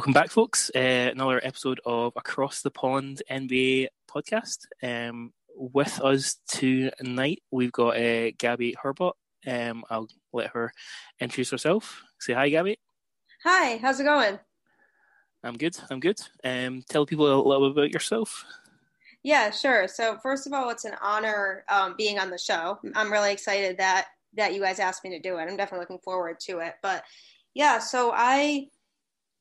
Welcome back, folks. Uh, another episode of Across the Pond NBA podcast. Um, with us tonight, we've got uh, Gabby Hurlbut. Um, I'll let her introduce herself. Say hi, Gabby. Hi, how's it going? I'm good. I'm good. Um, tell people a little bit about yourself. Yeah, sure. So first of all, it's an honor um, being on the show. I'm really excited that that you guys asked me to do it. I'm definitely looking forward to it. But yeah, so I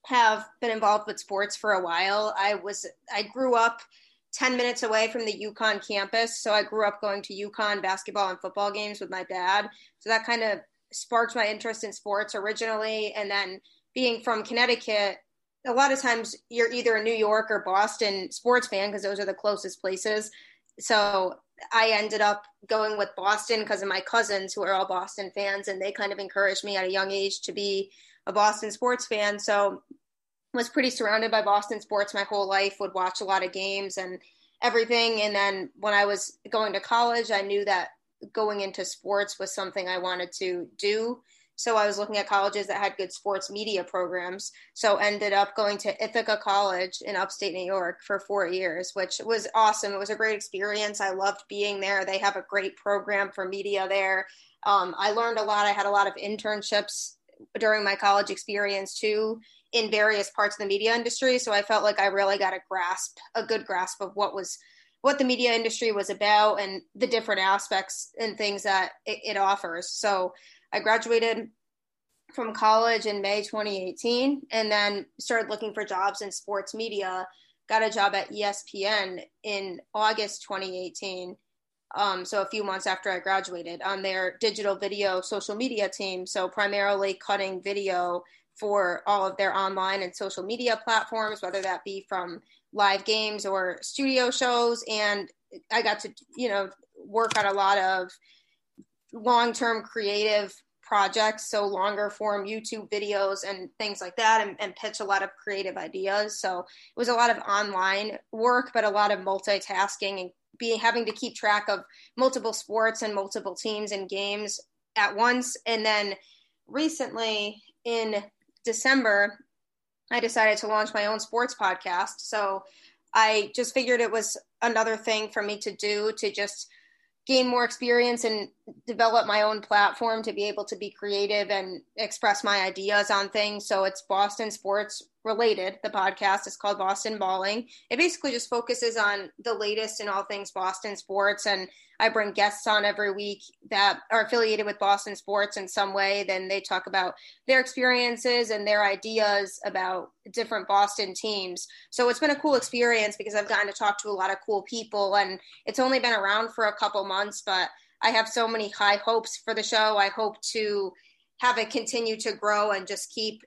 have been involved with sports for a while. I was I grew up 10 minutes away from the UConn campus, so I grew up going to UConn basketball and football games with my dad. So that kind of sparked my interest in sports originally and then being from Connecticut, a lot of times you're either a New York or Boston sports fan because those are the closest places. So I ended up going with Boston because of my cousins who are all Boston fans and they kind of encouraged me at a young age to be a Boston sports fan. So was pretty surrounded by Boston sports my whole life, would watch a lot of games and everything. And then when I was going to college, I knew that going into sports was something I wanted to do. So I was looking at colleges that had good sports media programs. So ended up going to Ithaca College in upstate New York for four years, which was awesome. It was a great experience. I loved being there. They have a great program for media there. Um, I learned a lot. I had a lot of internships during my college experience too in various parts of the media industry. So i felt like i really got a grasp a good grasp of what was what the media industry was about and the different aspects and things that it, it offers. So i graduated from college in may 2018 and then started looking for jobs in sports media. Got a job at espn in august 2018 um, so a few months after I graduated on their digital video social media team. So primarily cutting video for all of their online and social media platforms, whether that be from live games or studio shows. And I got to, you know, work on a lot of long term creative projects, so longer form YouTube videos and things like that, and, and, pitch a lot of creative ideas. So it was a lot of online work, but a lot of multitasking and being having to keep track of multiple sports and multiple teams and games at once. And then recently in December, I decided to launch my own sports podcast. So I just figured it was another thing for me to do to just gain more experience and develop my own platform to be able to be creative and express my ideas on things. So it's Boston Sports related. The podcast is called Boston Balling. It basically just focuses on the latest in all things Boston sports. And I bring guests on every week that are affiliated with Boston sports in some way. Then they talk about their experiences and their ideas about different Boston teams. So it's been a cool experience because I've gotten to talk to a lot of cool people. And it's only been around for a couple months, but I have so many high hopes for the show. I hope to have it continue to grow and just keep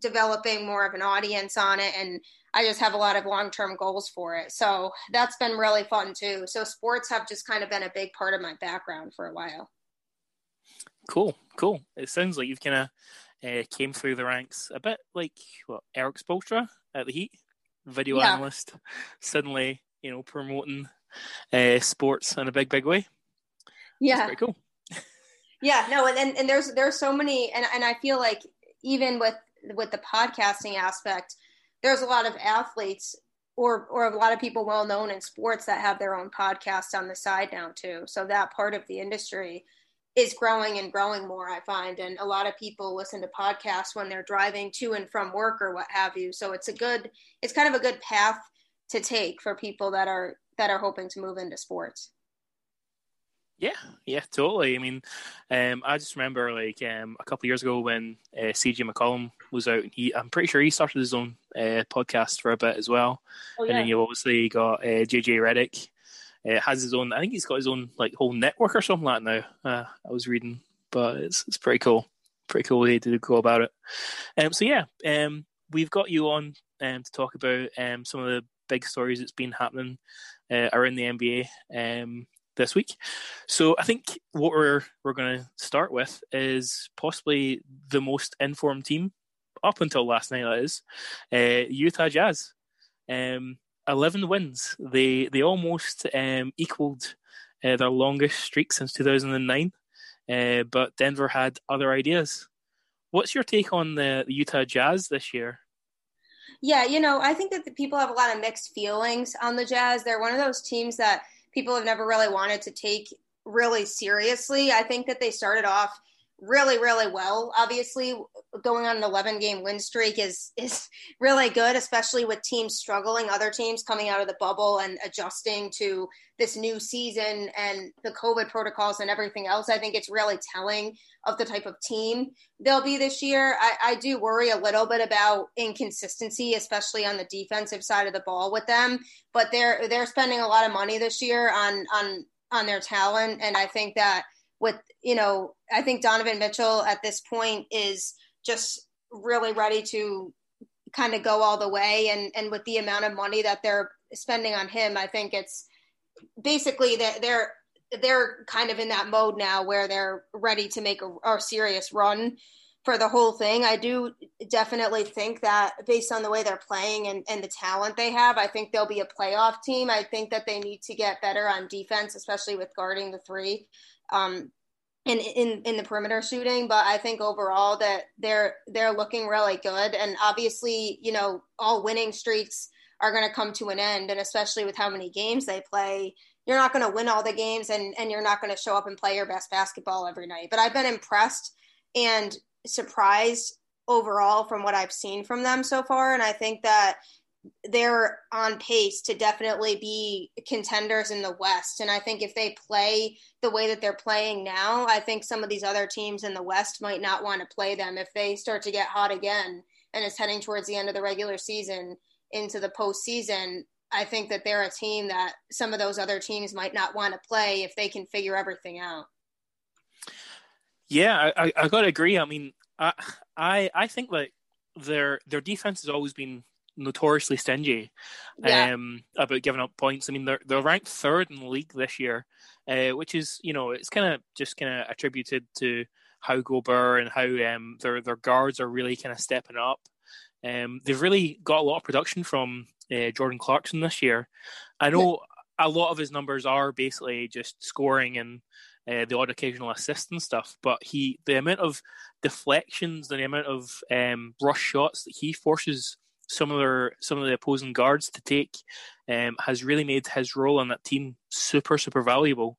developing more of an audience on it and I just have a lot of long term goals for it. So that's been really fun too. So sports have just kind of been a big part of my background for a while. Cool, cool. It sounds like you've kind of uh, came through the ranks a bit like what Erik Spoelstra at the Heat, video yeah. analyst, suddenly you know promoting uh, sports in a big, big way. Yeah, very cool. yeah, no, and, and and there's there's so many, and and I feel like even with with the podcasting aspect, there's a lot of athletes or or a lot of people well known in sports that have their own podcast on the side now too. So that part of the industry is growing and growing more, I find. And a lot of people listen to podcasts when they're driving to and from work or what have you. So it's a good it's kind of a good path to take for people that are that are hoping to move into sports. Yeah, yeah, totally. I mean, um, I just remember like um, a couple of years ago when uh, CJ McCollum was out. He, I'm pretty sure he started his own uh, podcast for a bit as well. Oh, yeah. And then you obviously got uh, JJ Redick. Uh, has his own. I think he's got his own like whole network or something like that now. Uh, I was reading but it's it's pretty cool. Pretty cool way to go about it. Um, so yeah, um, we've got you on um, to talk about um, some of the big stories that's been happening uh, around the NBA um, this week. So I think what we're we're going to start with is possibly the most informed team up until last night. That is uh, Utah Jazz. Um, Eleven wins. They they almost um, equaled uh, their longest streak since 2009. Uh, but Denver had other ideas. What's your take on the, the Utah Jazz this year? Yeah, you know, I think that the people have a lot of mixed feelings on the Jazz. They're one of those teams that people have never really wanted to take really seriously. I think that they started off really really well. Obviously going on an 11 game win streak is is really good especially with teams struggling other teams coming out of the bubble and adjusting to this new season and the covid protocols and everything else. I think it's really telling of the type of team they'll be this year. I, I do worry a little bit about inconsistency especially on the defensive side of the ball with them but they're they're spending a lot of money this year on on on their talent and i think that with you know i think donovan mitchell at this point is just really ready to kind of go all the way and and with the amount of money that they're spending on him i think it's basically that they're they're kind of in that mode now where they're ready to make a, a serious run for the whole thing. I do definitely think that based on the way they're playing and, and the talent they have, I think they'll be a playoff team. I think that they need to get better on defense, especially with guarding the three um, in, in in the perimeter shooting. But I think overall that they're they're looking really good, and obviously, you know, all winning streaks are going to come to an end, and especially with how many games they play. You're not going to win all the games, and, and you're not going to show up and play your best basketball every night. But I've been impressed and surprised overall from what I've seen from them so far. And I think that they're on pace to definitely be contenders in the West. And I think if they play the way that they're playing now, I think some of these other teams in the West might not want to play them if they start to get hot again and it's heading towards the end of the regular season into the postseason. I think that they're a team that some of those other teams might not want to play if they can figure everything out. Yeah, I, I got to agree. I mean, I, I I think that their their defense has always been notoriously stingy yeah. um, about giving up points. I mean, they're they're ranked third in the league this year, uh, which is you know it's kind of just kind of attributed to how Gobert and how um, their their guards are really kind of stepping up. Um, they've really got a lot of production from uh, Jordan Clarkson this year. I know yeah. a lot of his numbers are basically just scoring and uh, the odd occasional assist and stuff, but he the amount of deflections, the amount of um, rush shots that he forces some of their some of the opposing guards to take um, has really made his role on that team super super valuable.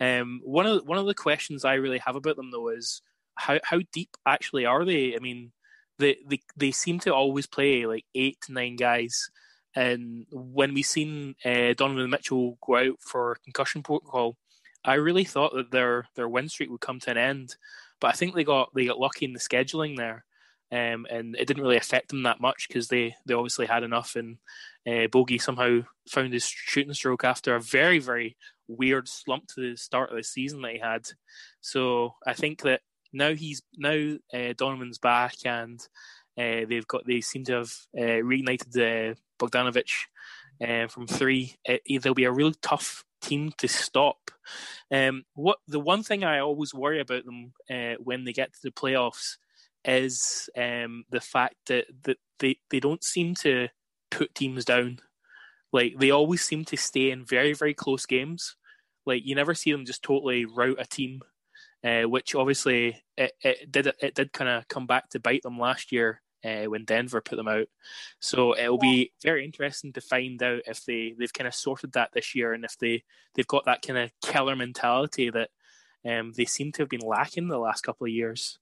Um, one of one of the questions I really have about them though is how how deep actually are they? I mean, they they they seem to always play like eight to nine guys. And when we seen uh, Donovan Mitchell go out for concussion protocol, I really thought that their their win streak would come to an end. But I think they got they got lucky in the scheduling there um, and it didn't really affect them that much because they, they obviously had enough. And uh, Bogey somehow found his shooting stroke after a very very weird slump to the start of the season that he had. So I think that now he's now uh, Donovan's back and uh, they've got they seem to have uh, reignited uh, Bogdanovic uh, from three. It, there'll be a really tough team to stop. Um, what the one thing I always worry about them uh, when they get to the playoffs is um, the fact that, that they, they don't seem to put teams down. Like they always seem to stay in very very close games. Like you never see them just totally rout a team, uh, which obviously it, it did it did kind of come back to bite them last year uh, when Denver put them out. So it'll be very interesting to find out if they they've kind of sorted that this year and if they they've got that kind of killer mentality that um, they seem to have been lacking the last couple of years.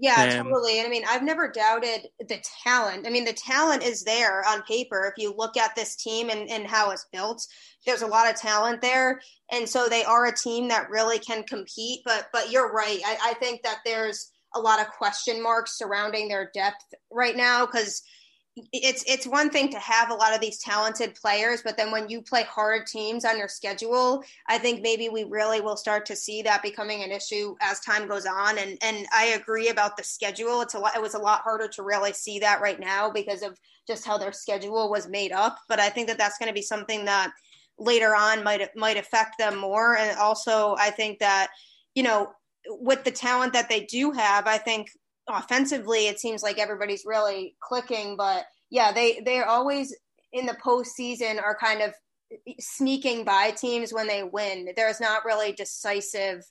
Yeah, um, totally. And I mean, I've never doubted the talent. I mean, the talent is there on paper. If you look at this team and, and how it's built, there's a lot of talent there. And so they are a team that really can compete. But but you're right. I, I think that there's a lot of question marks surrounding their depth right now because it's it's one thing to have a lot of these talented players, but then when you play hard teams on your schedule, I think maybe we really will start to see that becoming an issue as time goes on. And and I agree about the schedule. It's a lot. It was a lot harder to really see that right now because of just how their schedule was made up. But I think that that's going to be something that later on might might affect them more. And also, I think that you know with the talent that they do have, I think offensively, it seems like everybody's really clicking. But yeah, they they're always in the postseason are kind of sneaking by teams when they win. There's not really decisive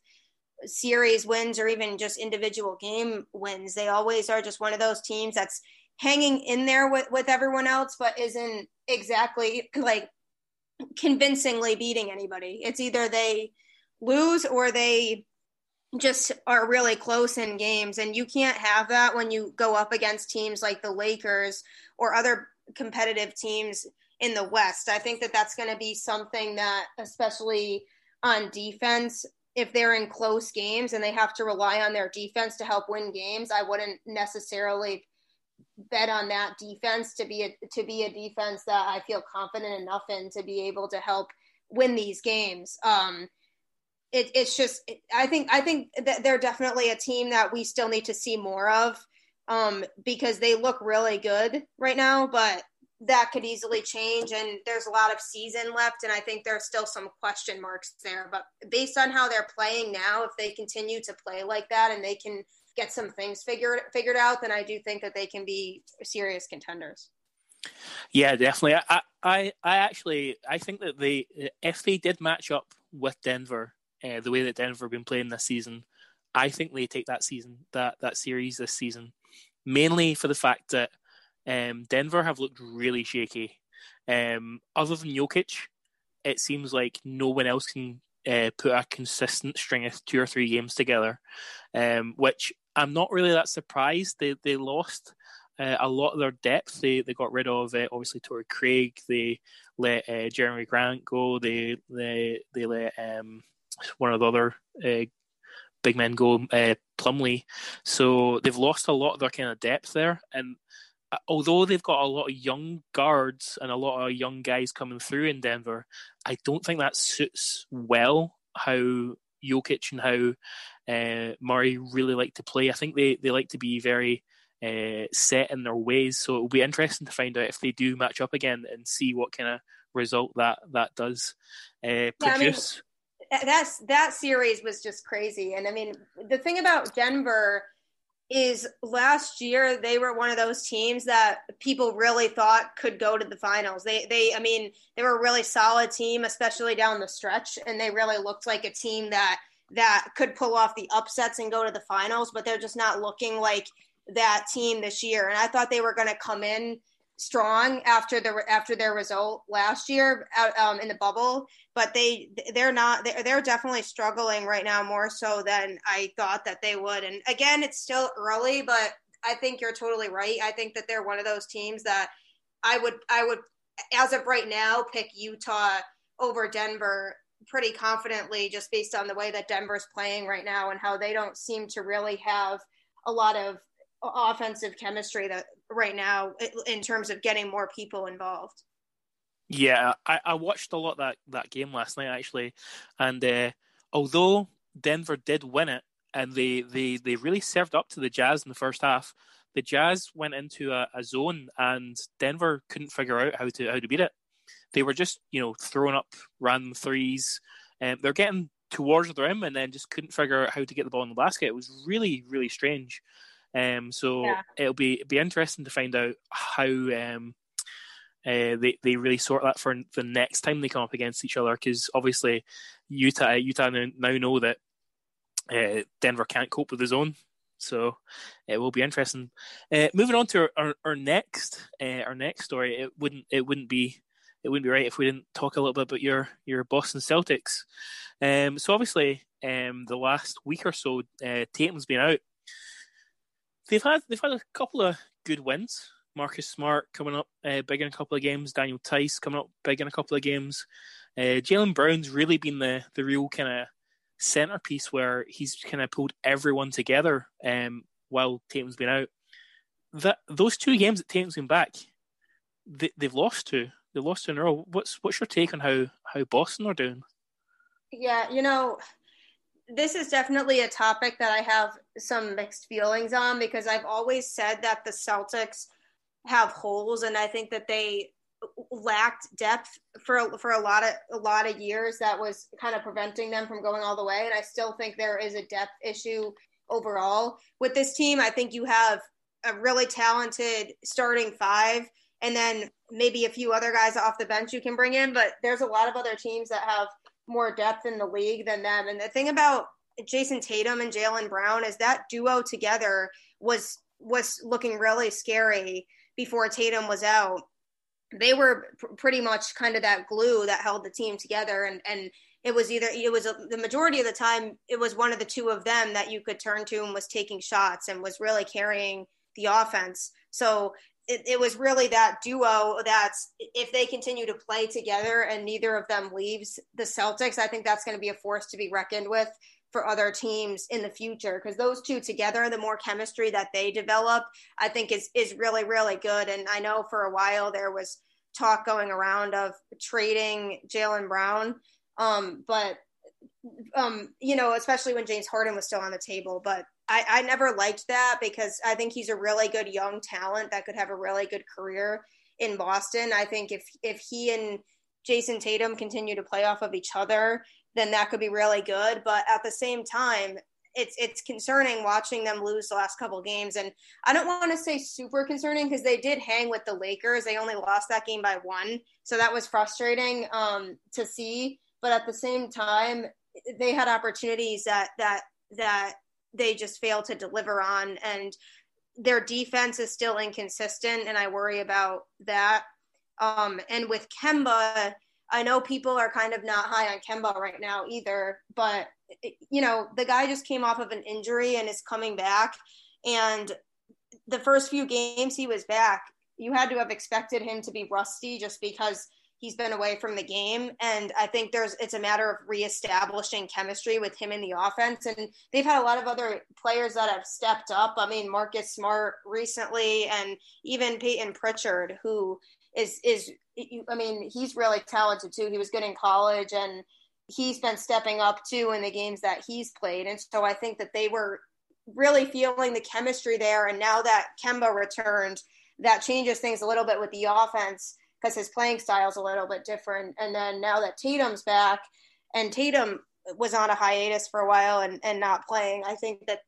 series wins or even just individual game wins. They always are just one of those teams that's hanging in there with, with everyone else, but isn't exactly like convincingly beating anybody. It's either they lose or they just are really close in games and you can't have that when you go up against teams like the Lakers or other competitive teams in the West. I think that that's going to be something that especially on defense if they're in close games and they have to rely on their defense to help win games, I wouldn't necessarily bet on that defense to be a to be a defense that I feel confident enough in to be able to help win these games. Um, it, it's just I think I think that they're definitely a team that we still need to see more of um, because they look really good right now, but that could easily change and there's a lot of season left and I think there's still some question marks there. But based on how they're playing now, if they continue to play like that and they can get some things figured figured out, then I do think that they can be serious contenders. Yeah, definitely. I, I, I actually, I think that they, if they did match up with Denver uh, the way that Denver have been playing this season, I think they take that season, that that series this season, mainly for the fact that um, Denver have looked really shaky. Um, other than Jokic, it seems like no one else can uh, put a consistent string of two or three games together. Um, which I'm not really that surprised. They they lost uh, a lot of their depth. They they got rid of uh, obviously Torrey Craig. They let uh, Jerami Grant go. They they they let um, one of the other uh, big men go, uh, Plumlee. So they've lost a lot of their kind of depth there. And uh, although they've got a lot of young guards and a lot of young guys coming through in Denver, I don't think that suits well how Jokic and how uh, Murray really like to play. I think they, they like to be very uh, set in their ways. So it'll be interesting to find out if they do match up again and see what kind of result that that does uh, produce. Yeah, I mean, that's that series was just crazy. And I mean, the thing about Denver is last year they were one of those teams that people really thought could go to the finals. They they I mean, they were a really solid team especially down the stretch and they really looked like a team that that could pull off the upsets and go to the finals, but they're just not looking like that team this year. And I thought they were going to come in strong after the after their result last year out um, in the bubble, but they they're not they're, they're definitely struggling right now more so than I thought that they would. And again, it's still early, but I think you're totally right. I think that they're one of those teams that I would I would as of right now pick Utah over Denver pretty confidently just based on the way that Denver's playing right now and how they don't seem to really have a lot of offensive chemistry that right now in terms of getting more people involved. Yeah, I, I watched a lot that that game last night actually, and uh, although Denver did win it, and they, they, they really served up to the Jazz in the first half. The Jazz went into a, a zone, and Denver couldn't figure out how to how to beat it. They were just you know throwing up random threes, and they're getting towards the rim, and then just couldn't figure out how to get the ball in the basket. It was really really strange. Um, so yeah. it'll be be interesting to find out how um, uh, they they really sort that for the next time they come up against each other. Because obviously, Utah Utah now know that uh, Denver can't cope with the zone, so it will be interesting. Uh, moving on to our, our, our next uh, our next story, it wouldn't it wouldn't be it wouldn't be right if we didn't talk a little bit about your your Boston Celtics. Um, so obviously, um, the last week or so, uh, Tatum's been out they've had they've had a couple of good wins. Marcus Smart coming up uh, big in a couple of games. Daniel Theis coming up big in a couple of games. Uh, Jaylen Brown's really been the the real kind of centerpiece where he's kind of pulled everyone together um, while Tatum's been out. That those two games that Tatum's been back, they, they've lost to. They lost to in a row. What's what's your take on how how Boston are doing? Yeah, you know, this is definitely a topic that I have some mixed feelings on because I've always said that the Celtics have holes, and I think that they lacked depth for for a lot of a lot of years. That was kind of preventing them from going all the way, and I still think there is a depth issue overall with this team. I think you have a really talented starting five, and then maybe a few other guys off the bench you can bring in. But there's a lot of other teams that have more depth in the league than them. And the thing about Jayson Tatum and Jaylen Brown is that duo together was was looking really scary before Tatum was out. They were pr- pretty much kind of that glue that held the team together, and and it was either it was a, the majority of the time it was one of the two of them that you could turn to and was taking shots and was really carrying the offense. So it, it, was really that duo that's if they continue to play together and neither of them leaves the Celtics, I think that's going to be a force to be reckoned with for other teams in the future because those two together, the more chemistry that they develop, I think is is really really good. And I know for a while there was talk going around of trading Jaylen Brown, um, but um, you know, especially when James Harden was still on the table. But I, I never liked that because I think he's a really good young talent that could have a really good career in Boston. I think if if he and Jayson Tatum continue to play off of each other, then that could be really good. But at the same time, it's it's concerning watching them lose the last couple games. And I don't want to say super concerning because they did hang with the Lakers. They only lost that game by one, so that was frustrating um, to see. But at the same time, they had opportunities that that that they just fail to deliver on and their defense is still inconsistent and I worry about that. Um, and with Kemba, I know people are kind of not high on Kemba right now either, but you know, the guy just came off of an injury and is coming back and the first few games he was back, you had to have expected him to be rusty just because he's been away from the game. And i think there's it's a matter of reestablishing chemistry with him in the offense. And they've had a lot of other players that have stepped up. I mean marcus smart recently and even payton pritchard who is is i mean he's really talented too. He was good in college and he's been stepping up too in the games that he's played. And so i think that they were really feeling the chemistry there. And now that kemba returned that changes things a little bit with the offense because his playing style is a little bit different. And then now that Tatum's back, and Tatum was on a hiatus for a while and, and not playing, I think that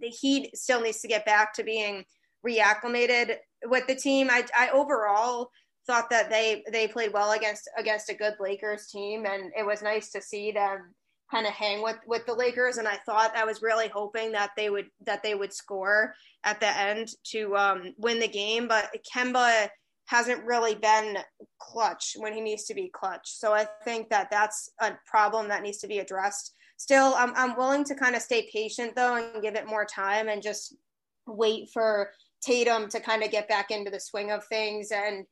the Heat still needs to get back to being reacclimated with the team. I, I overall thought that they they played well against against a good Lakers team, and it was nice to see them kind of hang with with the Lakers. And I thought I was really hoping that they would that they would score at the end to um, win the game. But Kemba hasn't really been clutch when he needs to be clutch. So I think that that's a problem that needs to be addressed. Still, I'm, I'm willing to kind of stay patient though and give it more time and just wait for Tatum to kind of get back into the swing of things. And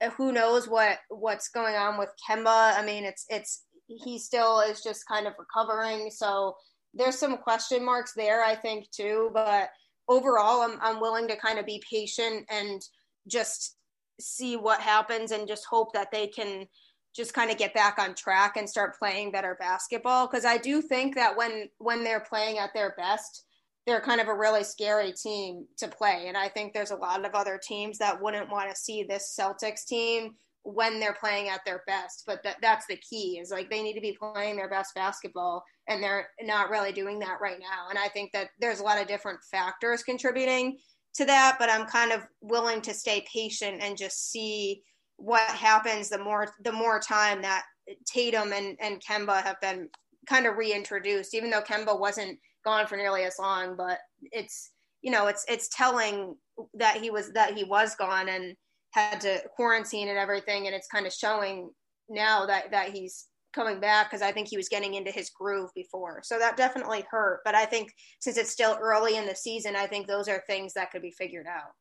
uh, who knows what what's going on with Kemba? I mean, it's it's he still is just kind of recovering. So there's some question marks there, I think too. But overall, I'm I'm willing to kind of be patient and just see what happens and just hope that they can just kind of get back on track and start playing better basketball. Because I do think that when when they're playing at their best they're kind of a really scary team to play. And I think there's a lot of other teams that wouldn't want to see this Celtics team when they're playing at their best. But that that's the key is like they need to be playing their best basketball and they're not really doing that right now. And I think that there's a lot of different factors contributing to that, but I'm kind of willing to stay patient and just see what happens the more the more time that Tatum and, and Kemba have been kind of reintroduced, even though Kemba wasn't gone for nearly as long, but it's you know, it's it's telling that he was that he was gone and had to quarantine and everything, and it's kind of showing now that that he's coming back because I think he was getting into his groove before. So that definitely hurt. But I think since it's still early in the season, I think those are things that could be figured out.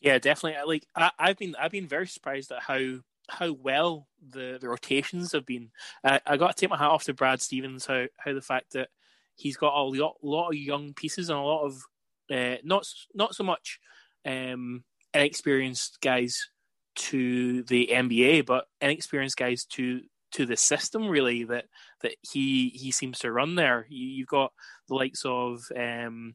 Yeah, definitely. Like I, have been, I've been very surprised at how how well the, the rotations have been. Uh, I got to take my hat off to Brad Stevens. How how the fact that he's got a lot, lot of young pieces and a lot of uh, not not so much um, inexperienced guys to the NBA, but inexperienced guys to to the system really that that he he seems to run there. You, have got the likes of um,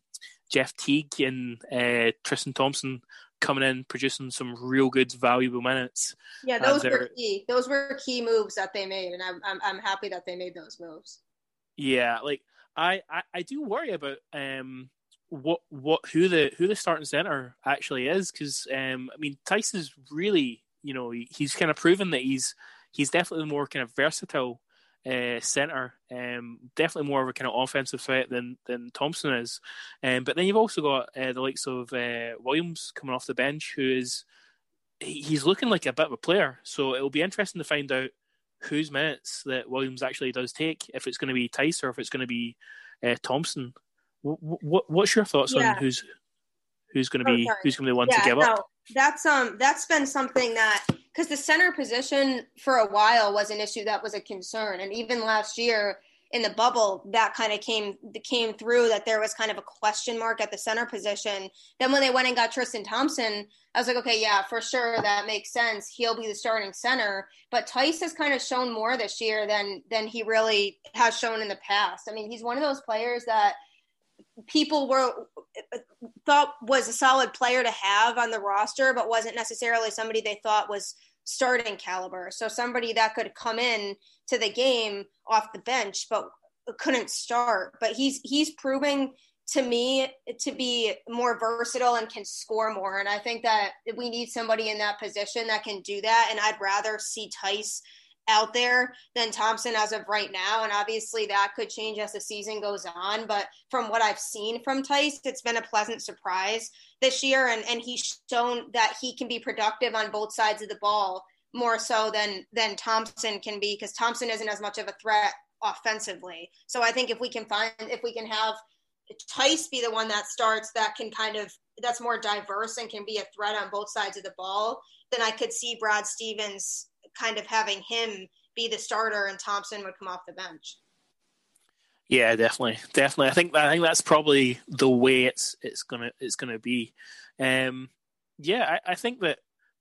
Jeff Teague and uh, Tristan Thompson coming in, producing some real good, valuable minutes. Yeah, those were key. Those were key moves that they made, and I'm I'm, I'm happy that they made those moves. Yeah, like I, I, I do worry about um what what who the who the starting center actually is because um I mean is really you know he's kind of proven that he's he's definitely more kind of versatile uh, center, um, definitely more of a kind of offensive threat than than Thompson is. Um, but then you've also got uh, the likes of uh, Williams coming off the bench, who is he's looking like a bit of a player. So it'll be interesting to find out whose minutes that Williams actually does take, if it's going to be Theis or if it's going to be uh, Thompson. What, what, what's your thoughts yeah. on who's who's going to be oh, who's going to be the one yeah, to give no, up? That's um that's been something that because the center position for a while was an issue that was a concern, and even last year in the bubble, that kind of came came through that there was kind of a question mark at the center position. Then when they went and got Tristan Thompson, I was like, okay, yeah, for sure, that makes sense. He'll be the starting center. But Theis has kind of shown more this year than than he really has shown in the past. I mean, he's one of those players that people were thought was a solid player to have on the roster, but wasn't necessarily somebody they thought was starting caliber. So somebody that could come in to the game off the bench, but couldn't start. But he's he's proving to me to be more versatile and can score more. And I think that we need somebody in that position that can do that. And I'd rather see Theis out there than Thompson as of right now. And obviously that could change as the season goes on. But from what I've seen from Theis, it's been a pleasant surprise this year. And, and he's shown that he can be productive on both sides of the ball more so than than Thompson can be because Thompson isn't as much of a threat offensively. So I think if we can find if we can have Theis be the one that starts that can kind of that's more diverse and can be a threat on both sides of the ball, then I could see Brad Stevens kind of having him be the starter and Thompson would come off the bench. Yeah, definitely, definitely. I think I think that's probably the way it's it's gonna it's gonna be. Um, yeah, I, I think that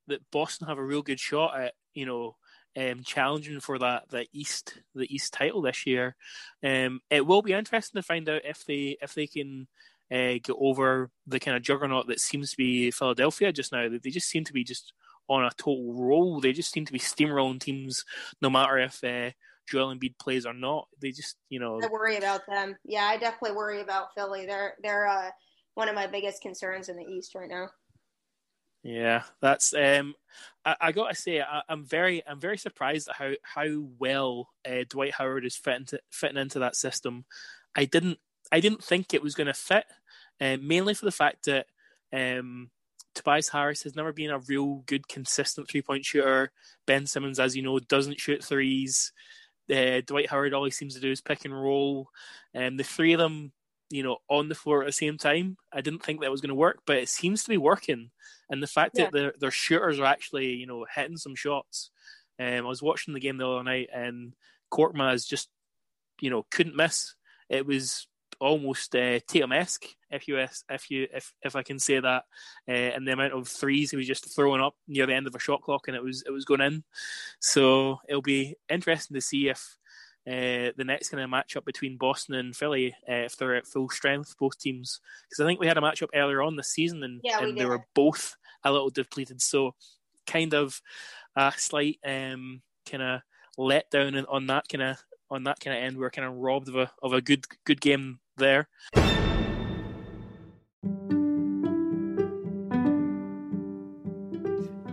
that Boston have a real good shot at you know um, challenging for that the East the East title this year. Um, it will be interesting to find out if they if they can uh, get over the kind of juggernaut that seems to be Philadelphia just now. They just seem to be just on a total roll. They just seem to be steamrolling teams, no matter if uh, Joel Embiid plays or not. They just, you know, I worry about them. Yeah, I definitely worry about Philly. They're they're uh, one of my biggest concerns in the East right now. Yeah, that's. Um, I, I got to say, I, am very, I'm very surprised at how how well uh, Dwight Howard is fitting to, fitting into that system. I didn't, I didn't think it was going to fit, uh, mainly for the fact that um, Tobias Harris has never been a real good, consistent three point shooter. Ben Simmons, as you know, doesn't shoot threes. Uh, Dwight Howard all he seems to do is pick and roll. And um, the three of them, you know, on the floor at the same time, I didn't think that was going to work, but it seems to be working. And the fact yeah. that their, their shooters are actually, you know, hitting some shots. Um, I was watching the game the other night, and Korkmaz just, you know, couldn't miss. It was almost uh, Tatum-esque, if you if you if if I can say that, uh, and the amount of threes he was just throwing up near the end of a shot clock, and it was it was going in. So it'll be interesting to see if uh, the next kind of matchup between Boston and Philly, uh, if they're at full strength, both teams, because I think we had a matchup earlier on this season, and, yeah, and they were both a little depleted. So kind of a slight um, kind of letdown on that kind of on that kind of end. We are kind of robbed of a of a good good game there.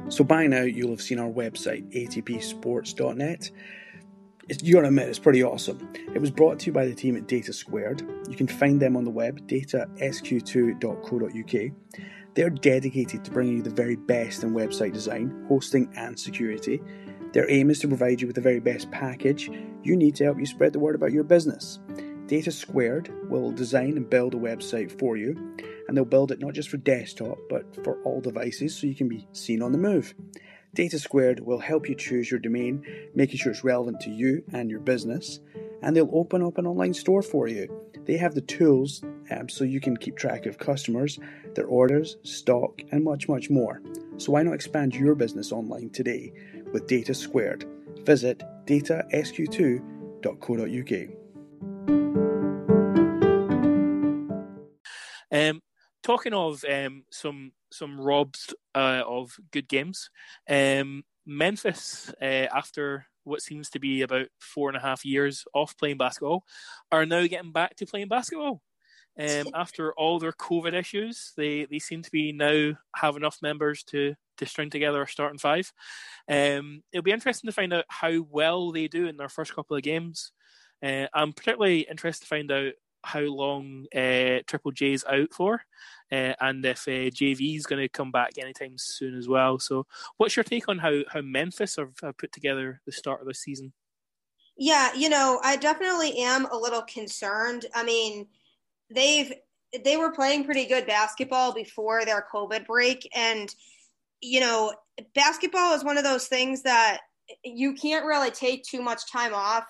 So by now you'll have seen our website, atpsports.net. You gotta admit, it's pretty awesome. It was brought to you by the team at Data Squared. You can find them on the web, datasq2.co.uk. They're dedicated to bringing you the very best in website design, hosting, and security. Their aim is to provide you with the very best package you need to help you spread the word about your business. Data Squared will design and build a website for you, and they'll build it not just for desktop but for all devices so you can be seen on the move. Data Squared will help you choose your domain, making sure it's relevant to you and your business, and they'll open up an online store for you. They have the tools um, so you can keep track of customers, their orders, stock, and much, much more. So why not expand your business online today with Data Squared? Visit datasq2.co.uk. Um, talking of um, some some robs uh, of good games, um, Memphis, uh, after what seems to be about four and a half years off playing basketball, are now getting back to playing basketball. Um, after all their COVID issues, they, they seem to be now have enough members to to string together a starting five. Um, it'll be interesting to find out how well they do in their first couple of games. Uh, I'm particularly interested to find out how long uh, Triple J's out for, uh, and if uh, JV is going to come back anytime soon as well. So, what's your take on how how Memphis have, have put together the start of the season? Yeah, you know, I definitely am a little concerned. I mean, they've they were playing pretty good basketball before their COVID break, and you know, basketball is one of those things that you can't really take too much time off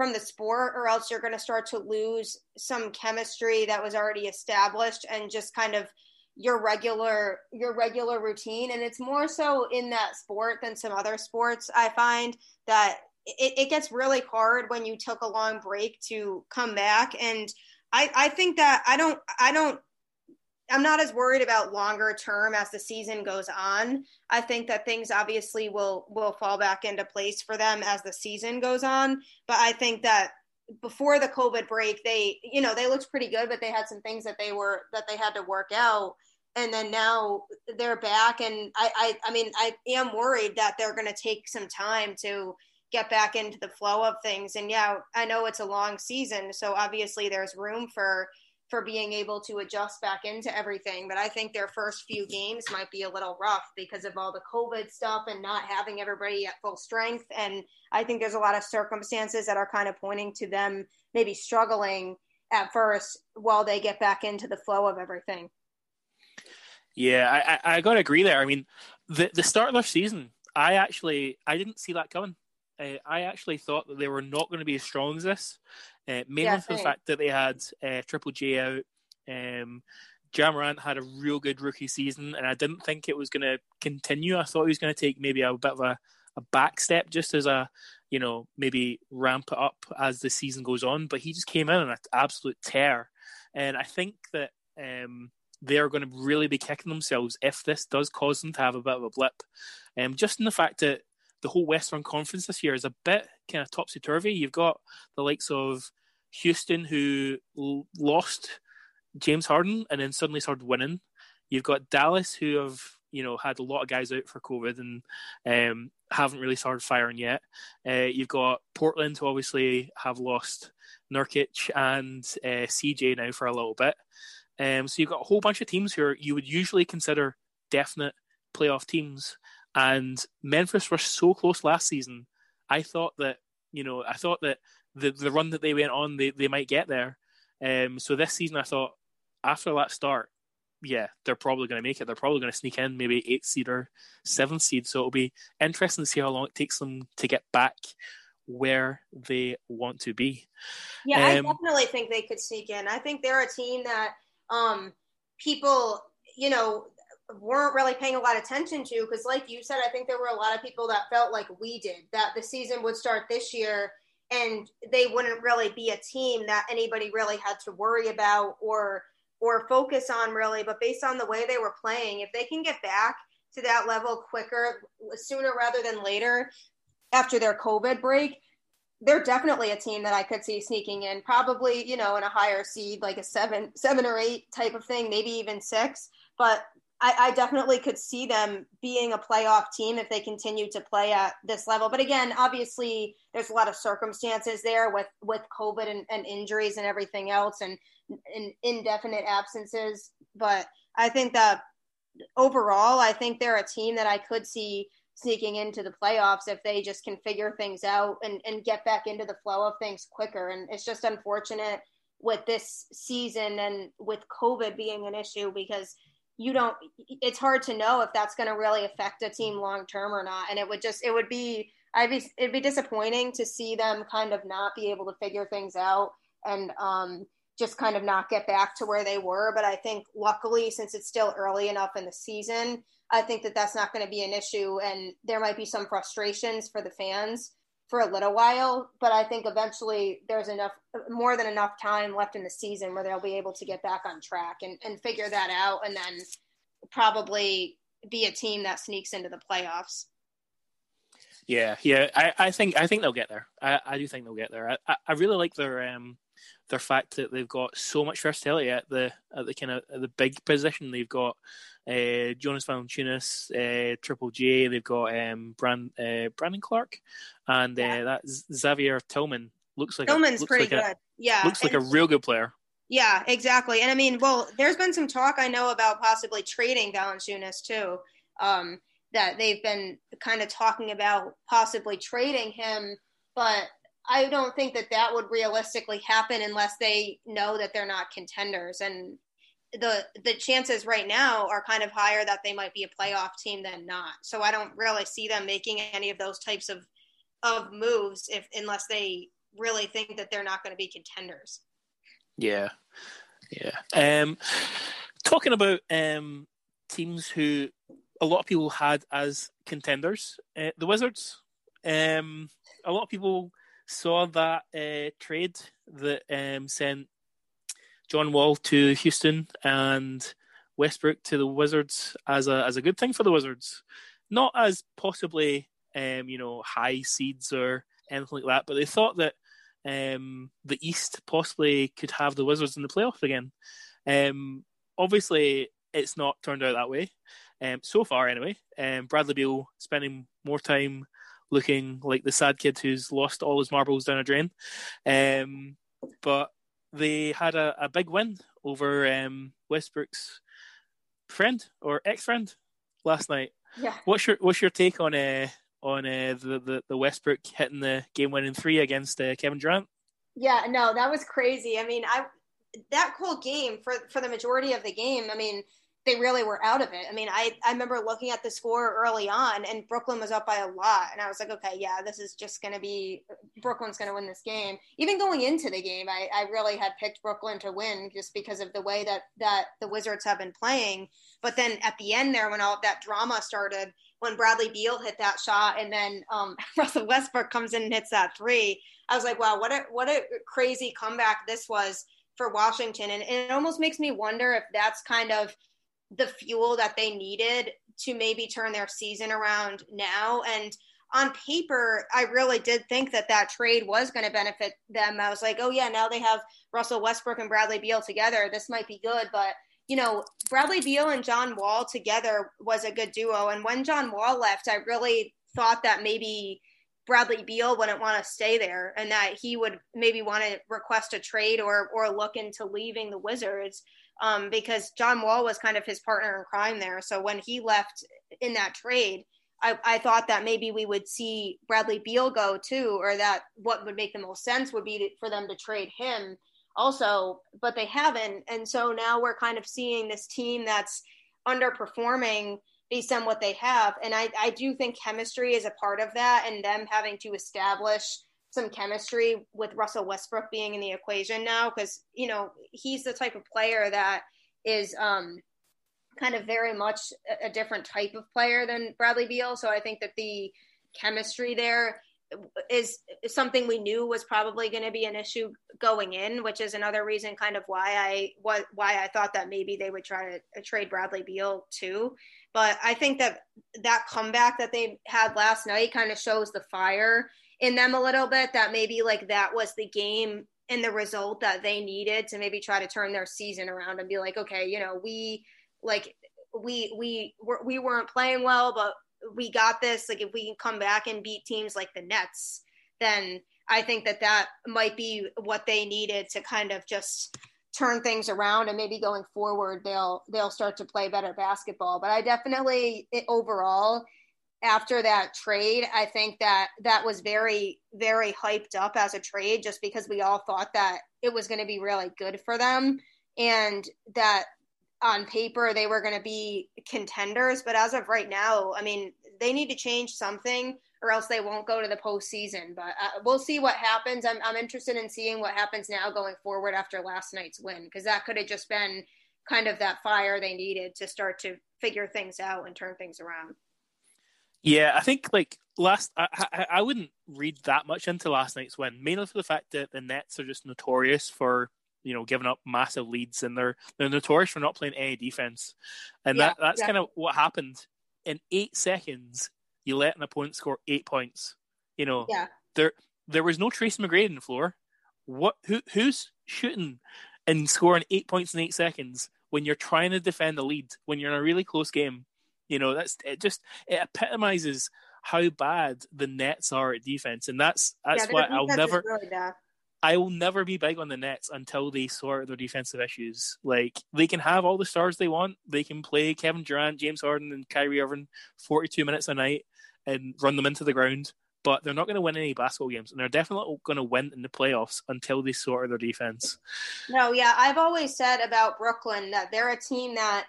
from the sport or else you're going to start to lose some chemistry that was already established and just kind of your regular your regular routine. And it's more so in that sport than some other sports i find that it, it gets really hard when you took a long break to come back. And i i think that i don't i don't I'm not as worried about longer term as the season goes on. I think that things obviously will will fall back into place for them as the season goes on, but I think that before the COVID break, they you know they looked pretty good, but they had some things that they were that they had to work out, and then now they're back, and I I, I mean I am worried that they're going to take some time to get back into the flow of things, and yeah, I know it's a long season, so obviously there's room for for being able to adjust back into everything. But I think their first few games might be a little rough because of all the COVID stuff and not having everybody at full strength. And I think there's a lot of circumstances that are kind of pointing to them maybe struggling at first while they get back into the flow of everything. Yeah, I, I, got to agree there. I mean, the the start of their season, I actually I didn't see that coming. Uh, I actually thought that they were not going to be as strong as this, uh, mainly yeah, for the fact that they had uh, Triple J out. Um, Ja Morant had a real good rookie season, and I didn't think it was going to continue. I thought he was going to take maybe a bit of a, a back step just as a, you know, maybe ramp it up as the season goes on. But he just came in on an absolute tear. And I think that um, they're going to really be kicking themselves if this does cause them to have a bit of a blip. Um, just in the fact that the whole Western Conference this year is a bit kind of topsy turvy. You've got the likes of Houston who l- lost James Harden and then suddenly started winning. You've got Dallas who have you know had a lot of guys out for COVID and um, haven't really started firing yet. Uh, you've got Portland who obviously have lost Nurkic and uh, CJ now for a little bit. Um, so you've got a whole bunch of teams who are, you would usually consider definite playoff teams and Memphis were so close last season. I thought that you know I thought that the the run that they went on they, they might get there. Um, so this season I thought after that start, yeah, they're probably going to make it. They're probably going to sneak in maybe eighth seed or seventh seed. So it'll be interesting to see how long it takes them to get back where they want to be. Yeah, um, I definitely think they could sneak in. I think they're a team that um, people, you know, weren't really paying a lot of attention to because like you said i think there were a lot of people that felt like we did that the season would start this year and they wouldn't really be a team that anybody really had to worry about or or focus on really but based on the way they were playing if they can get back to that level quicker sooner rather than later after their covid break they're definitely a team that I could see sneaking in, probably, you know, in a higher seed, like a seven, seven or eight type of thing, maybe even six. But I, I, definitely could see them being a playoff team if they continue to play at this level. But again, obviously, there's a lot of circumstances there with with COVID and, and injuries and everything else, and, and indefinite absences. But I think that overall, I think they're a team that I could see sneaking into the playoffs if they just can figure things out and, and get back into the flow of things quicker. And it's just unfortunate with this season and with COVID being an issue because – you don't it's hard to know if that's going to really affect a team long term or not and it would just it would be i'd be it'd be disappointing to see them kind of not be able to figure things out and um just kind of not get back to where they were. But I think luckily, since it's still early enough in the season, I think that that's not going to be an issue. And there might be some frustrations for the fans for a little while, but I think eventually there's enough, more than enough time left in the season where they'll be able to get back on track and, and figure that out and then probably be a team that sneaks into the playoffs. Yeah, yeah, I, I think I think they'll get there. I, I do think they'll get there. I, I really like their um their fact that they've got so much versatility at the at the kind of the big position. They've got uh, Jonas Valanciunas, uh, Triple J. They've got um, Brand, uh, Brandon Clarke, and uh, yeah. that Xavier Tillman looks like Tillman's a, pretty like good. A, yeah, looks like a real good player. Yeah, exactly. And I mean, well, there's been some talk I know about possibly trading Valanciunas too. Um, that they've been kind of talking about possibly trading him, but I don't think that that would realistically happen unless they know that they're not contenders. And the the chances right now are kind of higher that they might be a playoff team than not. So I don't really see them making any of those types of of moves if unless they really think that they're not going to be contenders. Yeah, yeah. Um, talking about um, teams who a lot of people had as contenders, uh, the Wizards. Um, a lot of people saw that uh, trade that um, sent John Wall to Houston and Westbrook to the Wizards as a as a good thing for the Wizards, not as possibly um, you know high seeds or anything like that, but they thought that um, the East possibly could have the Wizards in the playoffs again. Um, obviously, it's not turned out that way um, so far, anyway. Um, Bradley Beal spending more time looking like the sad kid who's lost all his marbles down a drain. Um, but they had a, a big win over um, Westbrook's friend or ex friend last night. Yeah. What's your What's your take on uh, on uh, the, the the Westbrook hitting the game winning three against uh, Kevin Durant? Yeah, no, that was crazy. I mean, I that whole game for for the majority of the game. I mean, they really were out of it. I mean, I, I remember looking at the score early on and Brooklyn was up by a lot. And I was like, okay, yeah, this is just going to be, Brooklyn's going to win this game. Even going into the game, I, I really had picked Brooklyn to win just because of the way that, that the Wizards have been playing. But then at the end there, when all of that drama started, when Bradley Beal hit that shot and then um, Russell Westbrook comes in and hits that three, I was like, wow, what a, what a crazy comeback this was for Washington. And, and it almost makes me wonder if that's kind of – the fuel that they needed to maybe turn their season around now. And on paper, I really did think that that trade was going to benefit them. I was like, oh, yeah, now they have Russell Westbrook and Bradley Beal together. This might be good. But, you know, Bradley Beal and John Wall together was a good duo. And when John Wall left, I really thought that maybe Bradley Beal wouldn't want to stay there and that he would maybe want to request a trade or, or look into leaving the Wizards um, because John Wall was kind of his partner in crime there. So when he left in that trade, I, I, thought that maybe we would see Bradley Beal go too, or that what would make the most sense would be to, for them to trade him also, but they haven't. And so now we're kind of seeing this team that's underperforming based on what they have. And I, I do think chemistry is a part of that and them having to establish some chemistry with Russell Westbrook being in the equation now because you know he's the type of player that is um, kind of very much a, different type of player than Bradley Beal. So I think that the chemistry there is, something we knew was probably going to be an issue going in, which is another reason kind of why I what why I thought that maybe they would try to trade Bradley Beal too. But I think that that comeback that they had last night kind of shows the fire in them a little bit that maybe like that was the game and the result that they needed to maybe try to turn their season around and be like okay you know we like we we we weren't playing well but we got this. Like if we can come back and beat teams like the nets then i think that that might be what they needed to kind of just turn things around and maybe going forward they'll they'll start to play better basketball. But i definitely overall after that trade, I think that that was very, very hyped up as a trade just because we all thought that it was going to be really good for them and that on paper they were going to be contenders. But as of right now, I mean, they need to change something or else they won't go to the postseason. But uh, we'll see what happens. I'm I'm interested in seeing what happens now going forward after last night's win because that could have just been kind of that fire they needed to start to figure things out and turn things around. Yeah, I think like last, I, I, I wouldn't read that much into last night's win, mainly for the fact that the Nets are just notorious for you know giving up massive leads, and they're they're notorious for not playing any defense, and yeah, that that's kind of what happened. In eight seconds, you let an opponent score eight points. You know, yeah. there there was no Tracy McGrady in the floor. What who who's shooting and scoring eight points in eight seconds when you're trying to defend the lead when you're in a really close game? You know, that's it. Just it epitomizes how bad the Nets are at defense, and that's that's yeah, why I'll never. Really I will never be big on the Nets until they sort their defensive issues. Like they can have all the stars they want. They can play Kevin Durant, James Harden, and Kyrie Irving forty-two minutes a night and run them into the ground. But they're not going to win any basketball games, and they're definitely going to win in the playoffs until they sort their defense. No, yeah, I've always said about Brooklyn that they're a team that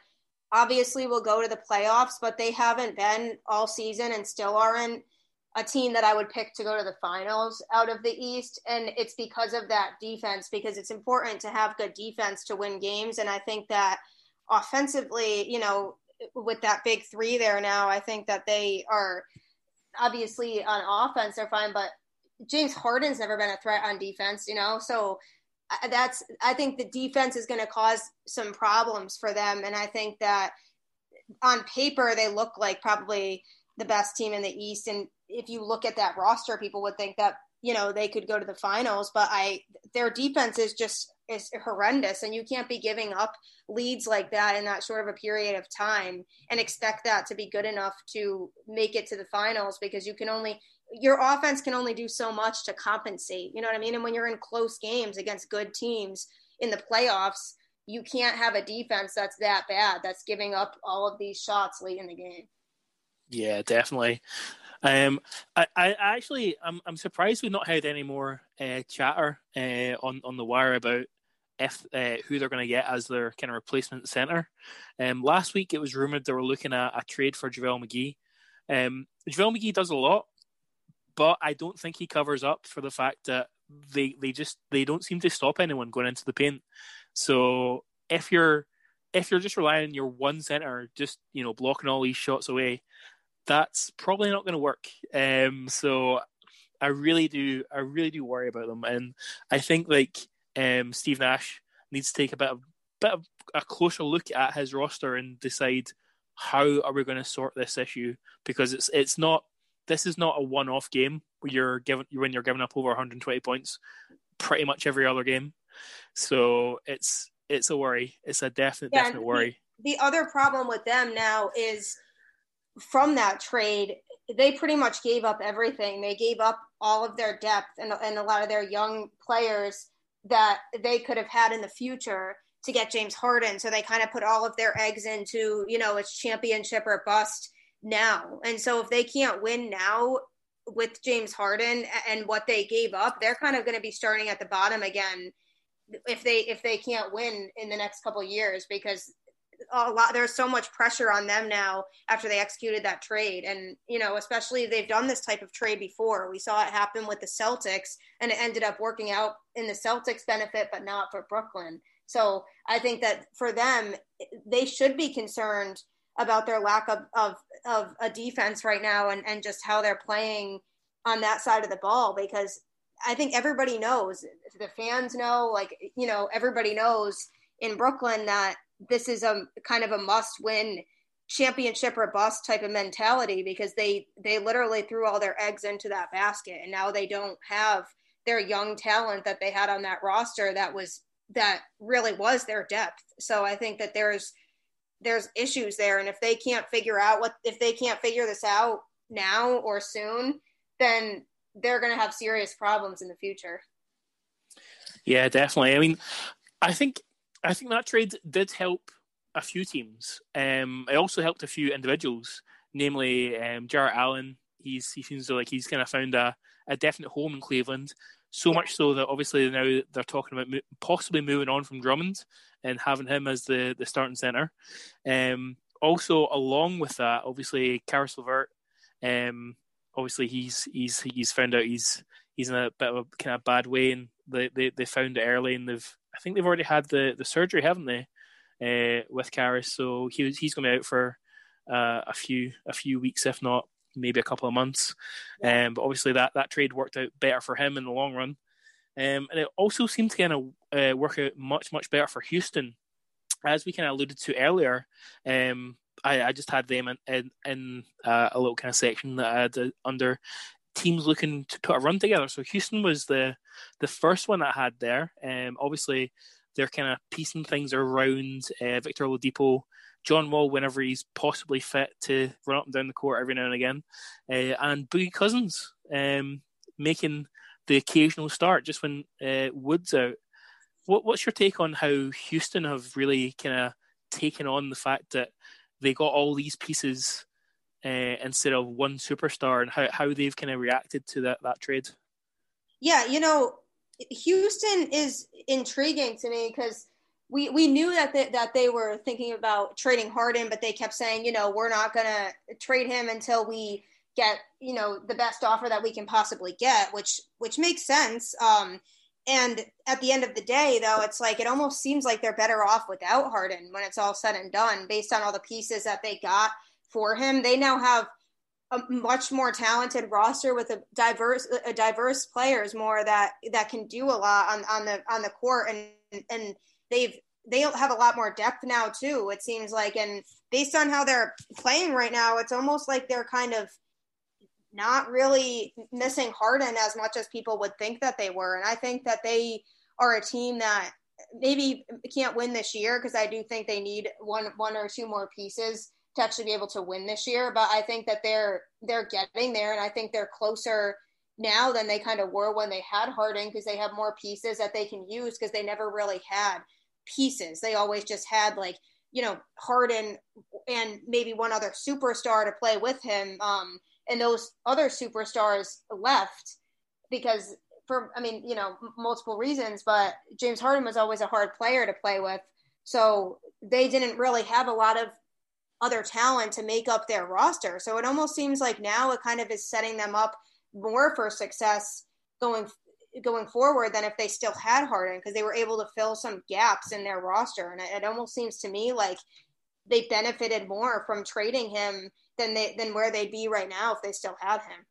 obviously will go to the playoffs, but they haven't been all season and still aren't a team that I would pick to go to the finals out of the East. And it's because of that defense, because it's important to have good defense to win games. And I think that offensively, you know, with that big three there now, I think that they are obviously on offense, they're fine, but James Harden's never been a threat on defense, you know? So that's I think the defense is going to cause some problems for them, and I think that on paper they look like probably the best team in the East, and if you look at that roster, people would think that you know they could go to the finals, but I their defense is just is horrendous, and you can't be giving up leads like that in that short of a period of time and expect that to be good enough to make it to the finals because you can only your offense can only do so much to compensate. You know what I mean? And when you're in close games against good teams in the playoffs, you can't have a defense that's that bad that's giving up all of these shots late in the game. Yeah, definitely. Um, I, I actually, I'm, I'm surprised we've not had any more uh, chatter uh, on on the wire about if uh, who they're going to get as their kind of replacement center. Um, last week it was rumored they were looking at a trade for JaVale McGee. Um, JaVale McGee does a lot but I don't think he covers up for the fact that they they just they don't seem to stop anyone going into the paint. So if you're if you're just relying on your one center, just you know blocking all these shots away, that's probably not going to work. Um, so I really do I really do worry about them, and I think like um, Steve Nash needs to take a bit of bit of a closer look at his roster and decide how are we going to sort this issue because it's it's not this is not a one-off game where you're given when you're giving up over 120 points pretty much every other game. So it's it's a worry. It's a definite yeah, definite worry. The, the other problem with them now is from that trade, they pretty much gave up everything. They gave up all of their depth and, and a lot of their young players that they could have had in the future to get James Harden. So they kind of put all of their eggs into, you know, it's championship or bust now. And so if they can't win now with James Harden and what they gave up, they're kind of going to be starting at the bottom again if they if they can't win in the next couple years because a lot there's so much pressure on them now after they executed that trade. And you know especially they've done this type of trade before. We saw it happen with the Celtics and it ended up working out in the Celtics benefit but not for Brooklyn. So I think that for them they should be concerned about their lack of, of, of a defense right now and, and just how they're playing on that side of the ball because I think everybody knows the fans know like you know everybody knows in Brooklyn that this is a kind of a must win championship or bust type of mentality because they they literally threw all their eggs into that basket and now they don't have their young talent that they had on that roster that was that really was their depth. So i think that there's there's issues there. And if they can't figure out what if they can't figure this out now or soon then they're going to have serious problems in the future. Yeah definitely. I mean i think i think that trade did help a few teams. Um it also helped a few individuals namely um jarrett allen. He's he seems like he's kind of found a, a definite home in cleveland. So much so that obviously now they're talking about possibly moving on from drummond and having him as the, the starting centre. Um, also, along with that, obviously, Caris LeVert Um, obviously, he's he's he's found out he's he's in a bit of a kind of bad way, and they, they, they found it early, and they've I think they've already had the, the surgery, haven't they, uh, with Caris? So he he's going to be out for uh, a few a few weeks, if not maybe a couple of months. Um, but obviously that that trade worked out better for him in the long run, um, and it also seemed to kind of uh, work out much much better for Houston, as we kind of alluded to earlier. Um, I, I just had them in in, in uh, a little kind of section that I had uh, under teams looking to put a run together. So Houston was the the first one I had there. Um, obviously, they're kind of piecing things around uh, Victor Oladipo, John Wall whenever he's possibly fit to run up and down the court every now and again, uh, and Boogie Cousins um, making the occasional start just when uh, Wood's out. What, what's your take on how Houston have really kind of taken on the fact that they got all these pieces uh, instead of one superstar, and how, how they've kind of reacted to that that trade? Yeah, you know, Houston is intriguing to me because we we knew that they, that they were thinking about trading Harden, but they kept saying, you know, we're not going to trade him until we get you know the best offer that we can possibly get, which which makes sense. Um, and at the end of the day, though, it's like it almost seems like they're better off without Harden when it's all said and done, based on all the pieces that they got for him. They now have a much more talented roster with a diverse a diverse players more that that can do a lot on, on the on the court and and they've they have a lot more depth now too it seems like and based on how they're playing right now it's almost like they're kind of not really missing Harden as much as people would think that they were and I think that they are a team that maybe can't win this year because I do think they need one one or two more pieces to actually be able to win this year. But I think that they're they're getting there, and I think they're closer now than they kind of were when they had Harden because they have more pieces that they can use because they never really had pieces. They always just had like you know Harden and maybe one other superstar to play with him. Um, and those other superstars left because for I mean you know multiple reasons, but James Harden was always a hard player to play with. So they didn't really have a lot of other talent to make up their roster. So it almost seems like now it kind of is setting them up more for success going going forward than if they still had Harden because they were able to fill some gaps in their roster. And it, it almost seems to me like they benefited more from trading him than they than where they'd be right now if they still had him.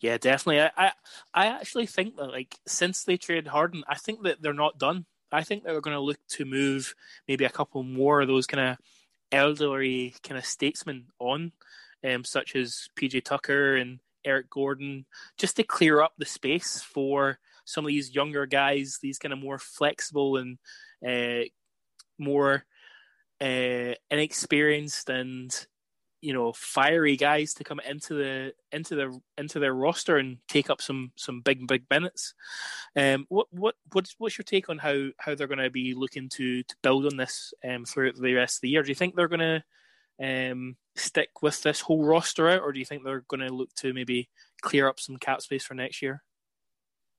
Yeah, definitely. I, I, I actually think that like since they traded Harden, I think that they're not done. I think that they're going to look to move maybe a couple more of those kind of elderly kind of statesmen on, um, such as PJ Tucker and Eric Gordon, just to clear up the space for some of these younger guys, these kind of more flexible and uh, more uh, inexperienced and you know fiery guys to come into the into the into their roster and take up some some big big minutes. Um, what what what's what's your take on how how they're going to be looking to to build on this um, throughout the rest of the year? Do you think they're going to um, stick with this whole roster out, or do you think they're going to look to maybe clear up some cap space for next year?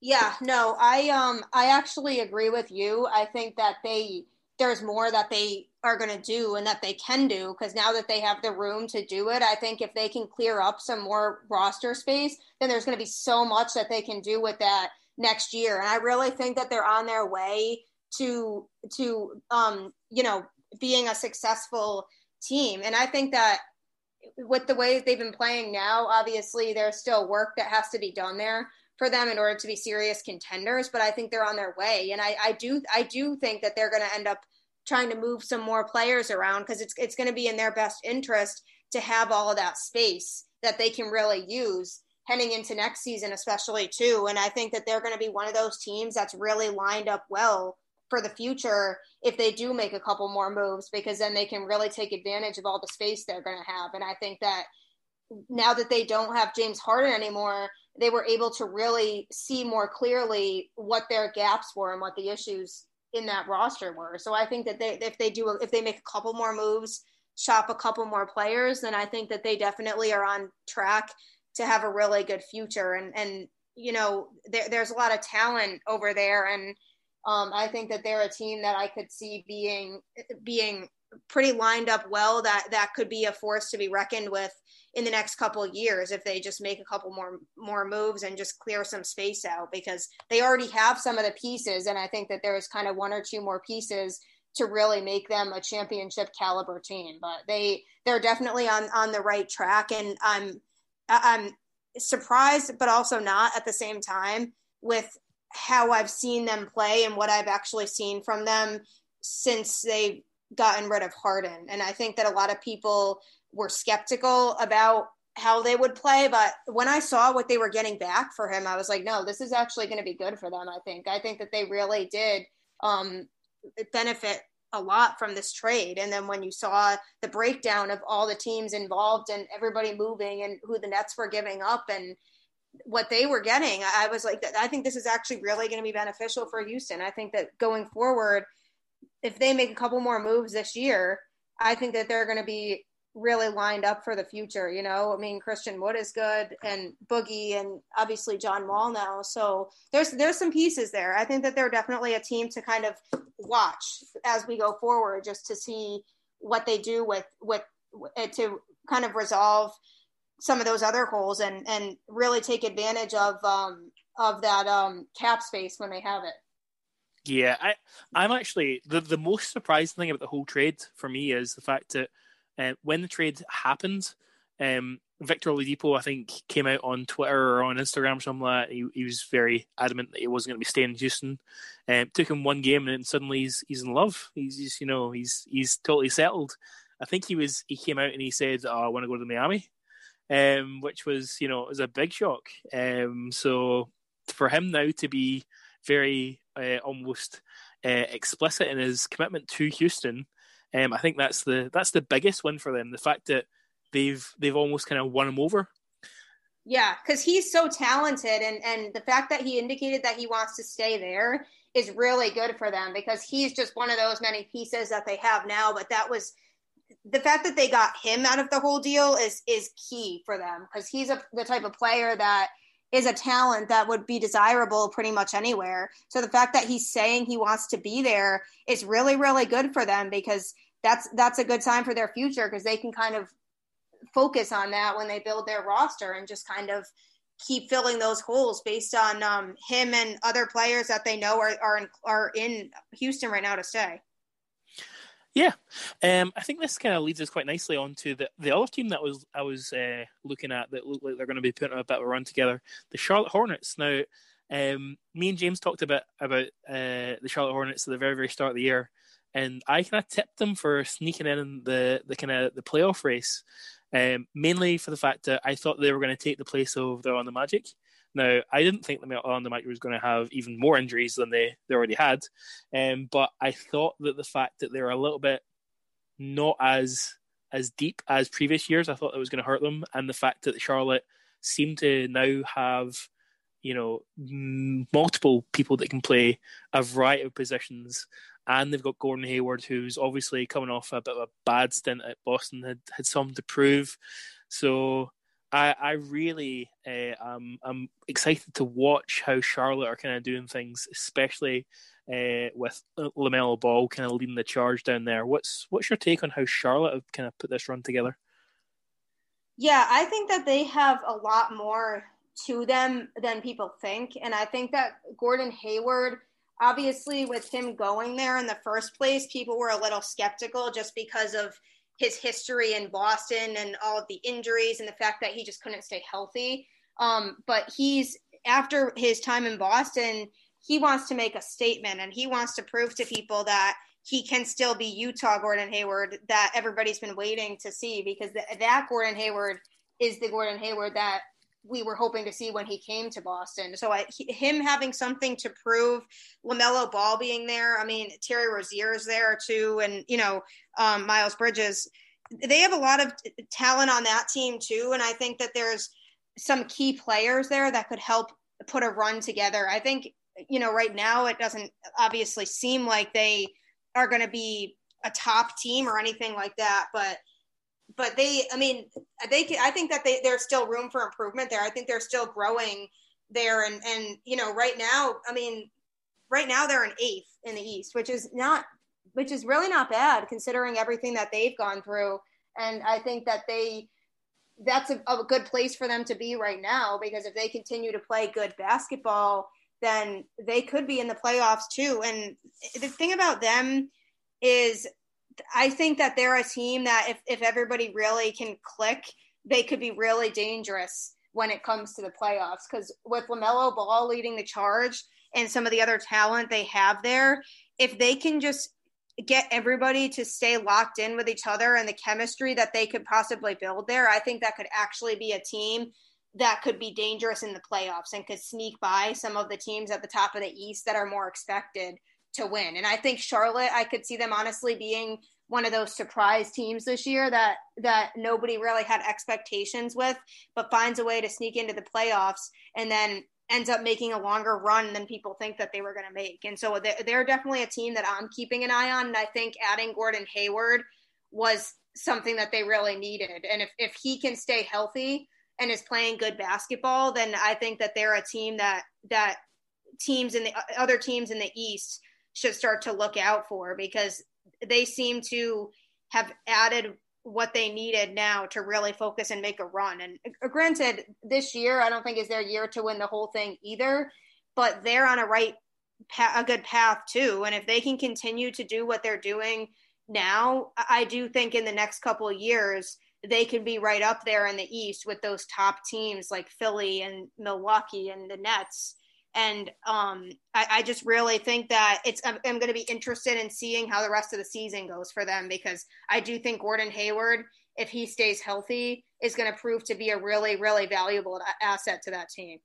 Yeah, no, I um I actually agree with you. I think that they there's more that they are going to do and that they can do because now that they have the room to do it, I think if they can clear up some more roster space, then there's going to be so much that they can do with that next year. And I really think that they're on their way to to um, you know being a successful team. And I think that with the way they've been playing now, obviously there's still work that has to be done there for them in order to be serious contenders, but I think they're on their way. And I, I do I do think that they're going to end up trying to move some more players around because it's it's going to be in their best interest to have all of that space that they can really use heading into next season especially too. And i think that they're going to be one of those teams that's really lined up well for the future if they do make a couple more moves because then they can really take advantage of all the space they're going to have. And i think that now that they don't have James Harden anymore, they were able to really see more clearly what their gaps were and what the issues in that roster were. So I think that they if they do if they make a couple more moves, shop a couple more players, then I think that they definitely are on track to have a really good future. And and you know there, there's a lot of talent over there, and um, I think that they're a team that I could see being being pretty lined up well that that could be a force to be reckoned with in the next couple years if they just make a couple more more moves and just clear some space out because they already have some of the pieces. And I think that there's kind of one or two more pieces to really make them a championship caliber team but they they're definitely on on the right track. And I'm I'm surprised but also not at the same time with how I've seen them play and what I've actually seen from them since they've gotten rid of Harden. And I think that a lot of people were skeptical about how they would play. But when I saw what they were getting back for him, I was like, no, this is actually going to be good for them. I think. I think that they really did um, benefit a lot from this trade. And then when you saw the breakdown of all the teams involved and everybody moving and who the Nets were giving up and what they were getting, I was like, I think this is actually really going to be beneficial for Houston. I think that going forward, if they make a couple more moves this year, I think that they're going to be really lined up for the future. You know, I mean, Christian Wood is good, and Boogie, and obviously John Wall now. So there's there's some pieces there. I think that they're definitely a team to kind of watch as we go forward, just to see what they do with with to kind of resolve some of those other holes and and really take advantage of um of that um cap space when they have it. Yeah, I I'm actually the the most surprising thing about the whole trade for me is the fact that uh, when the trade happened, um, Victor Oladipo I think came out on Twitter or on Instagram or something like that. He, he was very adamant that he wasn't going to be staying in Houston. Um, took him one game and suddenly he's he's in love. He's just you know he's he's totally settled. I think he was he came out and he said, oh, "I want to go to Miami," um, which was you know it was a big shock. Um, so for him now to be very uh, almost uh, explicit in his commitment to Houston. Um, I think that's the that's the biggest win for them. The fact that they've they've almost kind of won him over. Yeah, because he's so talented, and and the fact that he indicated that he wants to stay there is really good for them because he's just one of those many pieces that they have now. But that was the fact that they got him out of the whole deal is is key for them because he's a, the type of player that is a talent that would be desirable pretty much anywhere. So the fact that he's saying he wants to be there is really really good for them because that's that's a good sign for their future because they can kind of focus on that when they build their roster and just kind of keep filling those holes based on um, him and other players that they know are are in, are in Houston right now to stay. Yeah, um, I think this kind of leads us quite nicely on to the, the other team that was I was uh, looking at that looked like they're going to be putting a bit of a run together, the Charlotte Hornets. Now, um, me and James talked about about uh, the Charlotte Hornets at the very very start of the year, and I kind of tipped them for sneaking in the the kind of the playoff race, um, mainly for the fact that I thought they were going to take the place of the Orlando Magic. Now, I didn't think the Orlando Magic was going to have even more injuries than they, they already had, um, but I thought that the fact that they're a little bit not as as deep as previous years, I thought that was going to hurt them, and the fact that Charlotte seem to now have you know multiple people that can play a variety of positions and they've got Gordon Hayward, who's obviously coming off a bit of a bad stint at Boston, had had something to prove. So I, I really uh, am I'm excited to watch how Charlotte are kind of doing things, especially uh, with Lamelo Ball kind of leading the charge down there. What's what's your take on how Charlotte have kind of put this run together? Yeah, I think that they have a lot more to them than people think, and I think that Gordon Hayward, obviously, with him going there in the first place, people were a little skeptical just because of his history in Boston and all of the injuries and the fact that he just couldn't stay healthy. Um, but he's after his time in Boston, he wants to make a statement and he wants to prove to people that he can still be Utah Gordon Hayward that everybody's been waiting to see because that Gordon Hayward is the Gordon Hayward that we were hoping to see when he came to Boston. So I, him having something to prove, Lamelo Ball being there. I mean, Terry Rozier is there too, and you know um, Miles Bridges. They have a lot of talent on that team too, and I think that there's some key players there that could help put a run together. I think you know right now it doesn't obviously seem like they are going to be a top team or anything like that, but but they, I mean, they, can, I think that they, there's still room for improvement there. I think they're still growing there. And, and, you know, right now, I mean, right now they're an eighth in the East, which is not which is really not bad considering everything that they've gone through. And I think that they that's a, a good place for them to be right now because if they continue to play good basketball, then they could be in the playoffs too. And the thing about them is I think that they're a team that if, if everybody really can click, they could be really dangerous when it comes to the playoffs. Because with LaMelo Ball leading the charge and some of the other talent they have there, if they can just get everybody to stay locked in with each other and the chemistry that they could possibly build there, I think that could actually be a team that could be dangerous in the playoffs and could sneak by some of the teams at the top of the East that are more expected to win. And I think Charlotte, I could see them honestly being one of those surprise teams this year that that nobody really had expectations with, but finds a way to sneak into the playoffs and then ends up making a longer run than people think that they were going to make. And so they're, definitely a team that I'm keeping an eye on. And I think adding Gordon Hayward was something that they really needed. And if, if he can stay healthy and is playing good basketball, then I think that they're a team that, that teams in the other teams in the East should start to look out for because they seem to have added what they needed now to really focus and make a run. And uh, granted, this year I don't think is their year to win the whole thing either, but they're on a right a good path too. And if they can continue to do what they're doing now, I do think in the next couple of years they can be right up there in the East with those top teams like Philly and Milwaukee and the Nets and um, I, I, just really think that it's I'm, I'm going to be interested in seeing how the rest of the season goes for them because I do think Gordon Hayward, if he stays healthy, is going to prove to be a really really valuable asset to that team.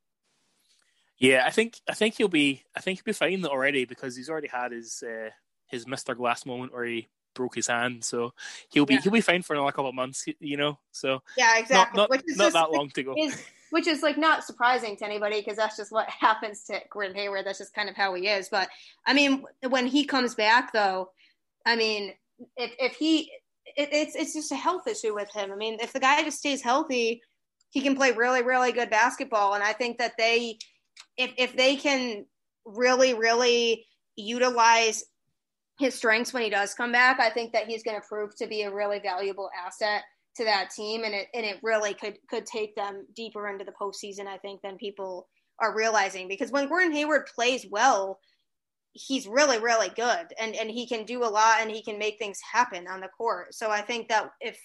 Yeah, I think I think he'll be I think he'll be fine already because he's already had his uh, his Mr. Glass moment where he broke his hand, so he'll be yeah. he'll be fine for another couple of months, you know. So yeah, exactly. Not, not, not that long to go. His, which is like not surprising to anybody because that's just what happens to Gordon Hayward. That's just kind of how he is. But I mean, when he comes back, though, I mean, if if he, it, it's it's just a health issue with him. I mean, if the guy just stays healthy, he can play really really good basketball. And I think that they, if if they can really really utilize his strengths when he does come back, I think that he's going to prove to be a really valuable asset to that team, and it and it really could could take them deeper into the postseason. I think than people are realizing because when Gordon Hayward plays well, he's really really good, and and he can do a lot, and he can make things happen on the court. So I think that if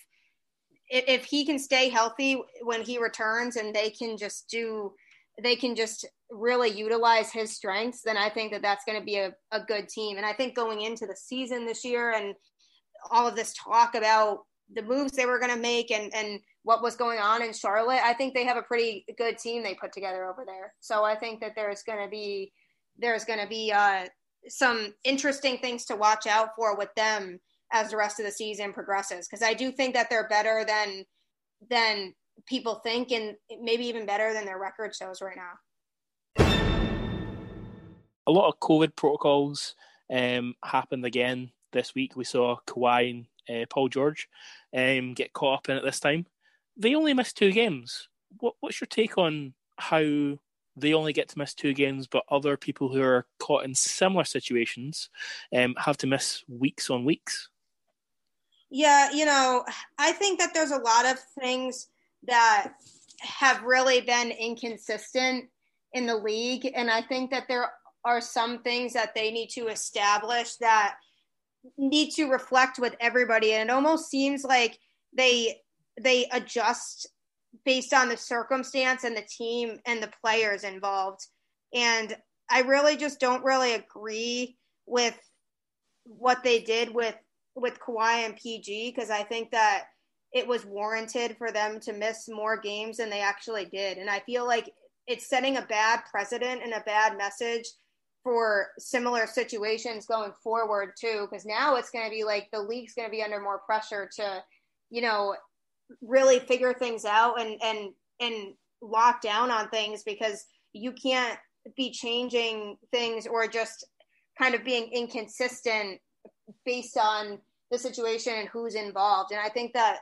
if he can stay healthy when he returns, and they can just do they can just really utilize his strengths, then I think that that's going to be a, a good team. And I think going into the season this year and all of this talk about the moves they were going to make and and what was going on in Charlotte, I think they have a pretty good team they put together over there. So I think that there's going to be there's going to be uh, some interesting things to watch out for with them as the rest of the season progresses because I do think that they're better than than people think and maybe even better than their record shows right now. A lot of COVID protocols um, happened again this week. We saw Kawhi and uh, Paul George um, get caught up in it this time. They only missed two games. What, what's your take on how they only get to miss two games, but other people who are caught in similar situations um, have to miss weeks on weeks? Yeah, you know, I think that there's a lot of things that have really been inconsistent in the league. And I think that there are some things that they need to establish that need to reflect with everybody. And it almost seems like they they adjust based on the circumstance and the team and the players involved. And i really just don't really agree with what they did with with Kawhi and PG because I think that it was warranted for them to miss more games than they actually did. And I feel like it's setting a bad precedent and a bad message for similar situations going forward too because now it's going to be like the league's going to be under more pressure to you know really figure things out and and and lock down on things because you can't be changing things or just kind of being inconsistent based on the situation and who's involved. And i think that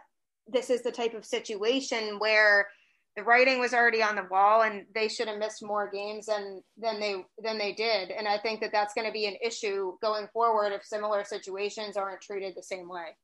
this is the type of situation where the writing was already on the wall, and they should have missed more games than than they than they did. And I think that that's going to be an issue going forward if similar situations aren't treated the same way.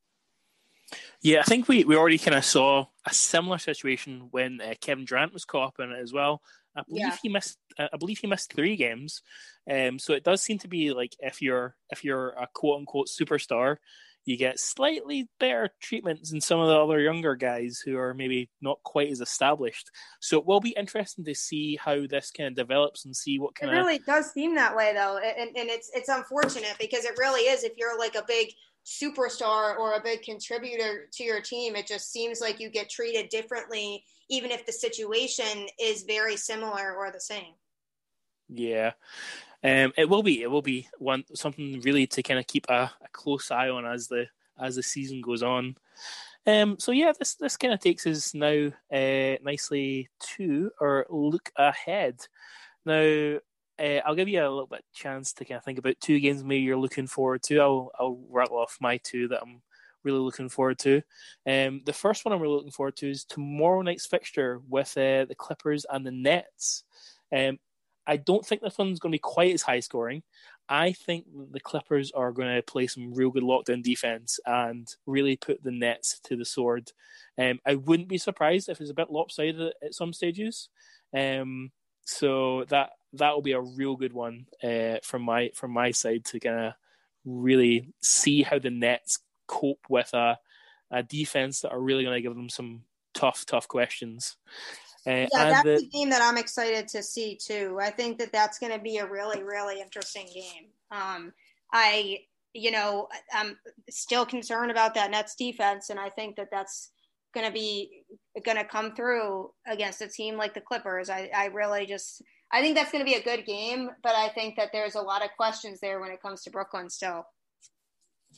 Yeah, I think we, we already kind of saw a similar situation when uh, Kevin Durant was caught up in it as well. I believe yeah. he missed. Uh, I believe he missed three games. Um, so it does seem to be like if you're if you're a quote unquote superstar, you get slightly better treatments than some of the other younger guys who are maybe not quite as established. So it will be interesting to see how this kind of develops and see what kind of. It really does seem that way though, and, and it's it's unfortunate because it really is. If you're like a big superstar or a big contributor to your team, it just seems like you get treated differently, even if the situation is very similar or the same. Yeah. Um, it will be. It will be one something really to kind of keep a, a close eye on as the as the season goes on. Um, so yeah, this this kind of takes us now uh, nicely to our look ahead. Now, uh, I'll give you a little bit chance to kind of think about two games maybe you're looking forward to. I'll I'll rattle off my two that I'm really looking forward to. Um, the first one I'm really looking forward to is tomorrow night's fixture with uh, the Clippers and the Nets. Um, I don't think this one's going to be quite as high scoring. I think the Clippers are going to play some real good lockdown defense and really put the Nets to the sword. Um, I wouldn't be surprised if it's a bit lopsided at some stages. Um, so that that will be a real good one uh, from my from my side to kind of really see how the Nets cope with a, a defense that are really going to give them some tough tough questions. Uh, yeah, that's the, the, game that I'm excited to see too. I think that that's going to be a really, really interesting game. Um, I, you know, I'm still concerned about that Nets defense, and I think that that's going to be going to come through against a team like the Clippers. I, I really just, I think that's going to be a good game, but I think that there's a lot of questions there when it comes to Brooklyn still.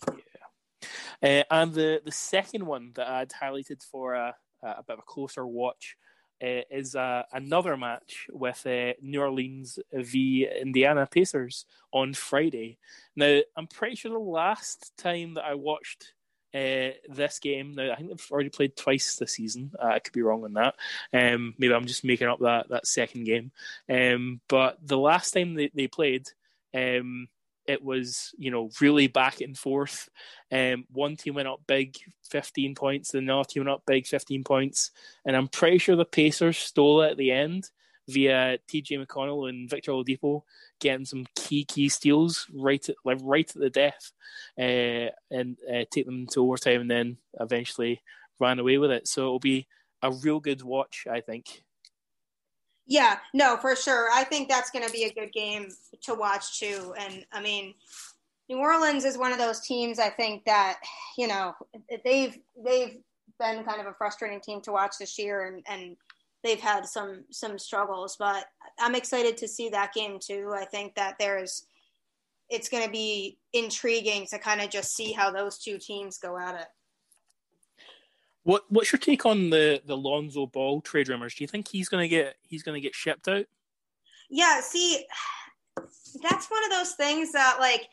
Yeah. Uh, and the, the second one that I'd highlighted for a, a bit of a closer watch uh, is uh, another match with uh, New Orleans v Indiana Pacers on Friday. Now, I'm pretty sure the last time that I watched uh, this game. Now, I think they've already played twice this season. Uh, I could be wrong on that. Um, maybe I'm just making up that, that second game. Um, but the last time they, they played, um, it was you know really back and forth. Um, one team went up big, fifteen points. The other team went up big, fifteen points. And I'm pretty sure the Pacers stole it at the end via T.J. McConnell and Victor Oladipo getting some key key steals right at like right at the death, uh, and uh, take them to overtime, and then eventually ran away with it. So it'll be a real good watch, I think. Yeah, no, for sure. I think that's going to be a good game to watch too. And I mean, New Orleans is one of those teams. I think that you know they've they've been kind of a frustrating team to watch this year, and and they've had some some struggles. But I'm excited to see that game too. I think that there's it's going to be intriguing to kind of just see how those two teams go at it. What What's your take on the the Lonzo Ball trade rumors? Do you think he's gonna get he's gonna get shipped out? Yeah, see, that's one of those things that like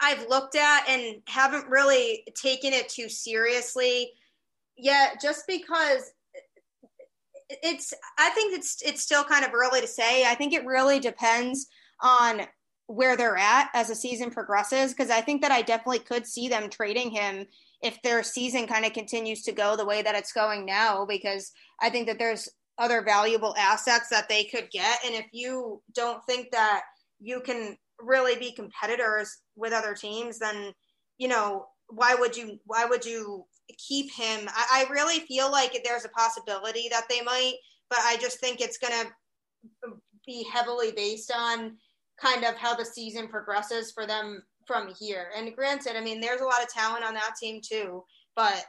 I've looked at and haven't really taken it too seriously yet, just because it's I think it's it's still kind of early to say. I think it really depends on where they're at as the season progresses because I think that I definitely could see them trading him if their season kind of continues to go the way that it's going now, because I think that there's other valuable assets that they could get. And if you don't think that you can really be competitors with other teams, then, you know, why would you, why would you keep him? I, I really feel like there's a possibility that they might, but I just think it's going to be heavily based on kind of how the season progresses for them from here. And granted, I mean, there's a lot of talent on that team too, but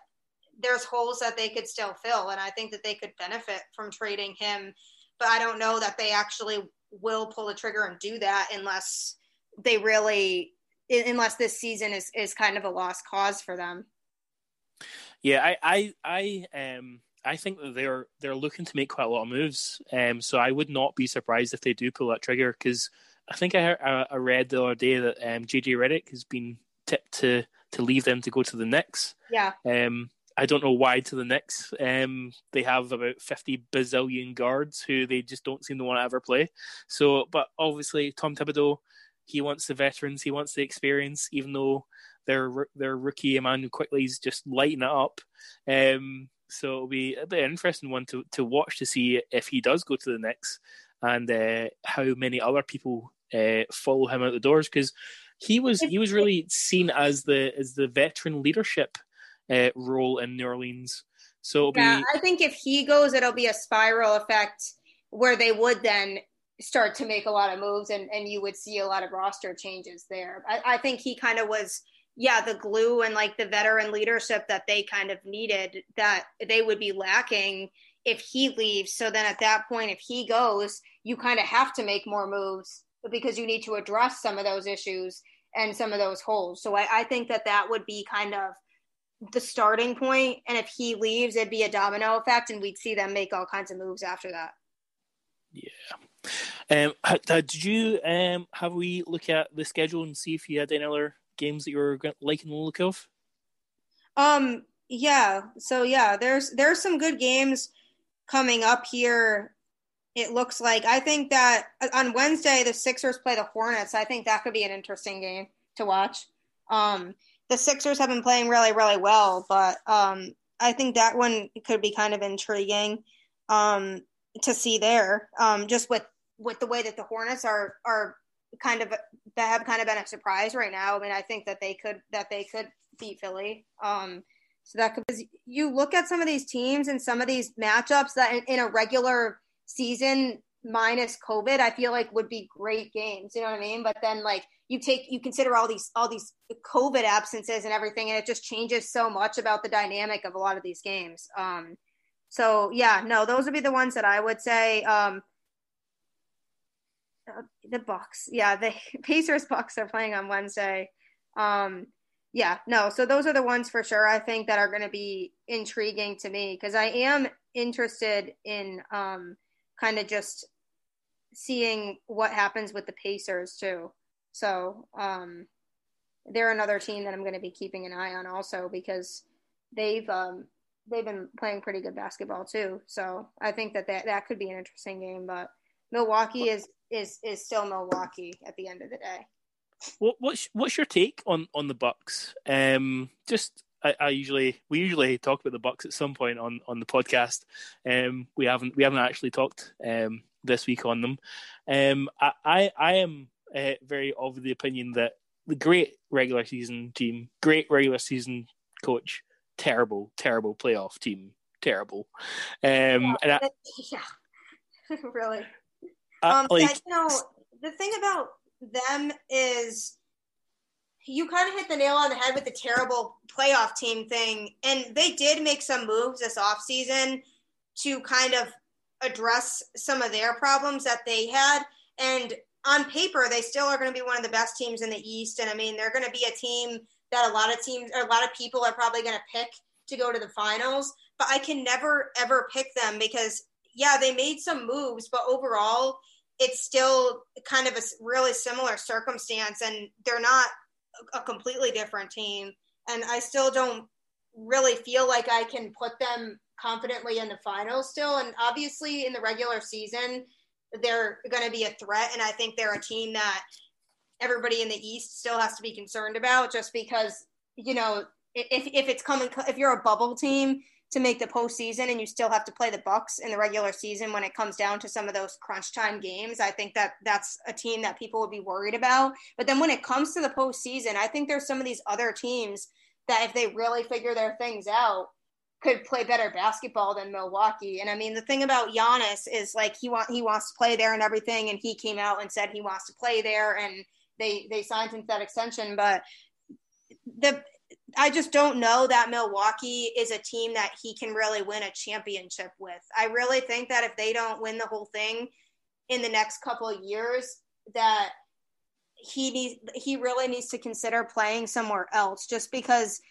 there's holes that they could still fill. And I think that they could benefit from trading him. But I don't know that they actually will pull the trigger and do that unless they really, unless this season is, is kind of a lost cause for them. Yeah, I, I, I, um, I think that they're they're looking to make quite a lot of moves. Um, so I would not be surprised if they do pull that trigger because I think I, heard, I read the other day that um, JJ Redick has been tipped to to leave them to go to the Knicks. Yeah. Um, I don't know why to the Knicks. Um, they have about 50 bazillion guards who they just don't seem to want to ever play. So, but obviously, Tom Thibodeau, he wants the veterans, he wants the experience, even though their their rookie Immanuel Quickley is just lighting it up. Um, so it'll be a bit interesting one to, to watch to see if he does go to the Knicks and uh, how many other people uh, follow him out the doors because he was he was really seen as the as the veteran leadership uh, role in New Orleans. So yeah, be... I think if he goes, it'll be a spiral effect where they would then start to make a lot of moves and, and you would see a lot of roster changes there. I, I think he kind of was, yeah, the glue and like the veteran leadership that they kind of needed that they would be lacking if he leaves. So then at that point, if he goes, you kind of have to make more moves because you need to address some of those issues and some of those holes. So I, I think that that would be kind of the starting point. and if he leaves, it'd be a domino effect, and we'd see them make all kinds of moves after that. Yeah. Um, did you um have we look at the schedule and see if you had any other games that you were liking the look of? Um. Yeah. So yeah, there's there's some good games coming up here. It looks like I think that uh, on Wednesday the Sixers play the Hornets. I think that could be an interesting game to watch. Um, the Sixers have been playing really, really well, but um, I think that one could be kind of intriguing um, to see there. Um, just with with the way that the Hornets are are kind of that have kind of been a surprise right now. I mean, I think that they could that they could beat Philly. Um, so that could you look at some of these teams and some of these matchups that in, in a regular season minus COVID, I feel like would be great games. You know what I mean? But then like you take you consider all these all these COVID absences and everything, and it just changes so much about the dynamic of a lot of these games. Um, so yeah, no, those would be the ones that I would say. Um, uh, the Bucks, yeah, the Pacers Bucks are playing on Wednesday. Um, yeah, no, so those are the ones for sure. I think that are going to be intriguing to me because I am interested in um, kind of just seeing what happens with the Pacers too. So um, they're another team that I'm going to be keeping an eye on also because they've um, they've been playing pretty good basketball too. So I think that that, that could be an interesting game. But Milwaukee is is is still Milwaukee at the end of the day. What, what's what's your take on on the Bucks? Um, just I, I, usually we usually talk about the Bucks at some point on on the podcast. Um, we haven't we haven't actually talked um this week on them. Um, I I, I am uh, very of the opinion that the great regular season team, great regular season coach, terrible, terrible playoff team, terrible. Um, yeah, I, yeah. really. Uh, um, like, yeah, you know, the thing about them is you kind of hit the nail on the head with the terrible playoff team thing. And they did make some moves this offseason to kind of address some of their problems that they had. And on paper, they still are going to be one of the best teams in the East. And I mean, they're going to be a team that a lot of teams or a lot of people are probably going to pick to go to the finals. But I can never, ever pick them because, yeah, they made some moves, but overall, it's still kind of a really similar circumstance. And they're not a completely different team. And I still don't really feel like I can put them confidently in the finals still. And obviously, in the regular season, they're going to be a threat. And I think they're a team that everybody in the East still has to be concerned about just because, you know, if, if it's coming, if you're a bubble team to make the postseason and you still have to play the Bucks in the regular season when it comes down to some of those crunch time games, I think that that's a team that people would be worried about. But then when it comes to the postseason, I think there's some of these other teams that if they really figure their things out, could play better basketball than Milwaukee. And I mean, the thing about Giannis is like he want he wants to play there and everything, and he came out and said he wants to play there, and they they signed him to that extension. But the I just don't know that Milwaukee is a team that he can really win a championship with. I really think that if they don't win the whole thing in the next couple of years, that he needs he really needs to consider playing somewhere else just because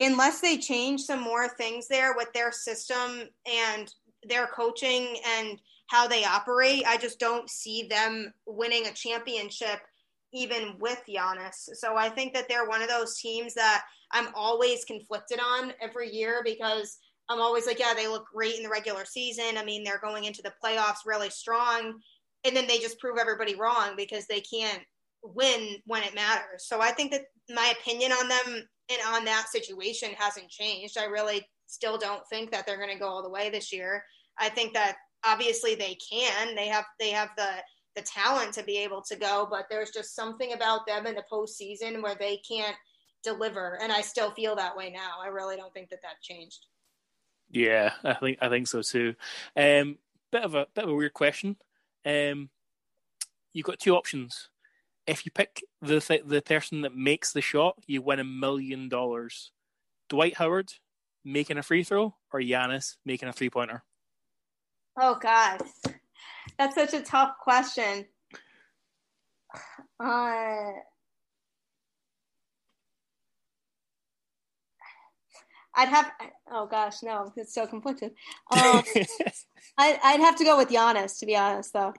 unless they change some more things there with their system and their coaching and how they operate, I just don't see them winning a championship even with Giannis. So I think that they're one of those teams that I'm always conflicted on every year because I'm always like, yeah, they look great in the regular season. I mean, they're going into the playoffs really strong. And then they just prove everybody wrong because they can't win when it matters. So I think that my opinion on them and on that situation hasn't changed. I really still don't think that they're going to go all the way this year. I think that obviously they can. They have they have the the talent to be able to go, but there's just something about them in the postseason where they can't deliver, and I still feel that way now. I really don't think that that changed. Yeah, I think I think so too. Um, bit of a bit of a weird question. Um, you've got two options. If you pick the th- the person that makes the shot, you win a million dollars. Dwight Howard making a free throw or Giannis making a three pointer? Oh God, that's such a tough question. Uh, I'd have. Oh gosh, no, it's so conflicted. Um, I, would have to go with Giannis, to be honest, though.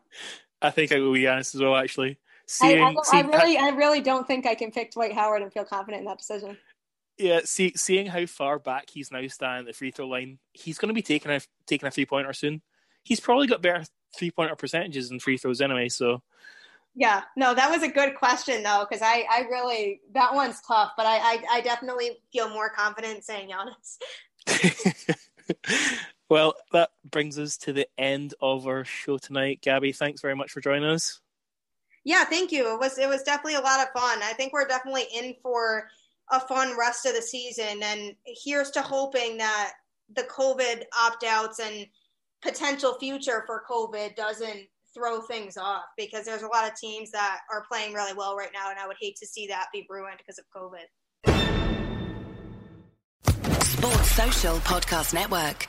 I think I go be Giannis as well. Actually, seeing, I, I, seeing, I really, I really don't think I can pick Dwight Howard and feel confident in that decision. Yeah, see, seeing how far back he's now standing at the free throw line, he's going to be taking a taking a three pointer soon. He's probably got better three pointer percentages in free throws anyway. So, yeah, no, that was a good question though, because I, I really that one's tough, but I, I, I definitely feel more confident saying Giannis. well, that brings us to the end of our show tonight. Gabby, thanks very much for joining us. Yeah, thank you. It was it was definitely a lot of fun. I think we're definitely in for a fun rest of the season. And here's to hoping that the COVID opt outs and potential future for COVID doesn't throw things off because there's a lot of teams that are playing really well right now. And I would hate to see that be ruined because of COVID. Sports Social Podcast Network.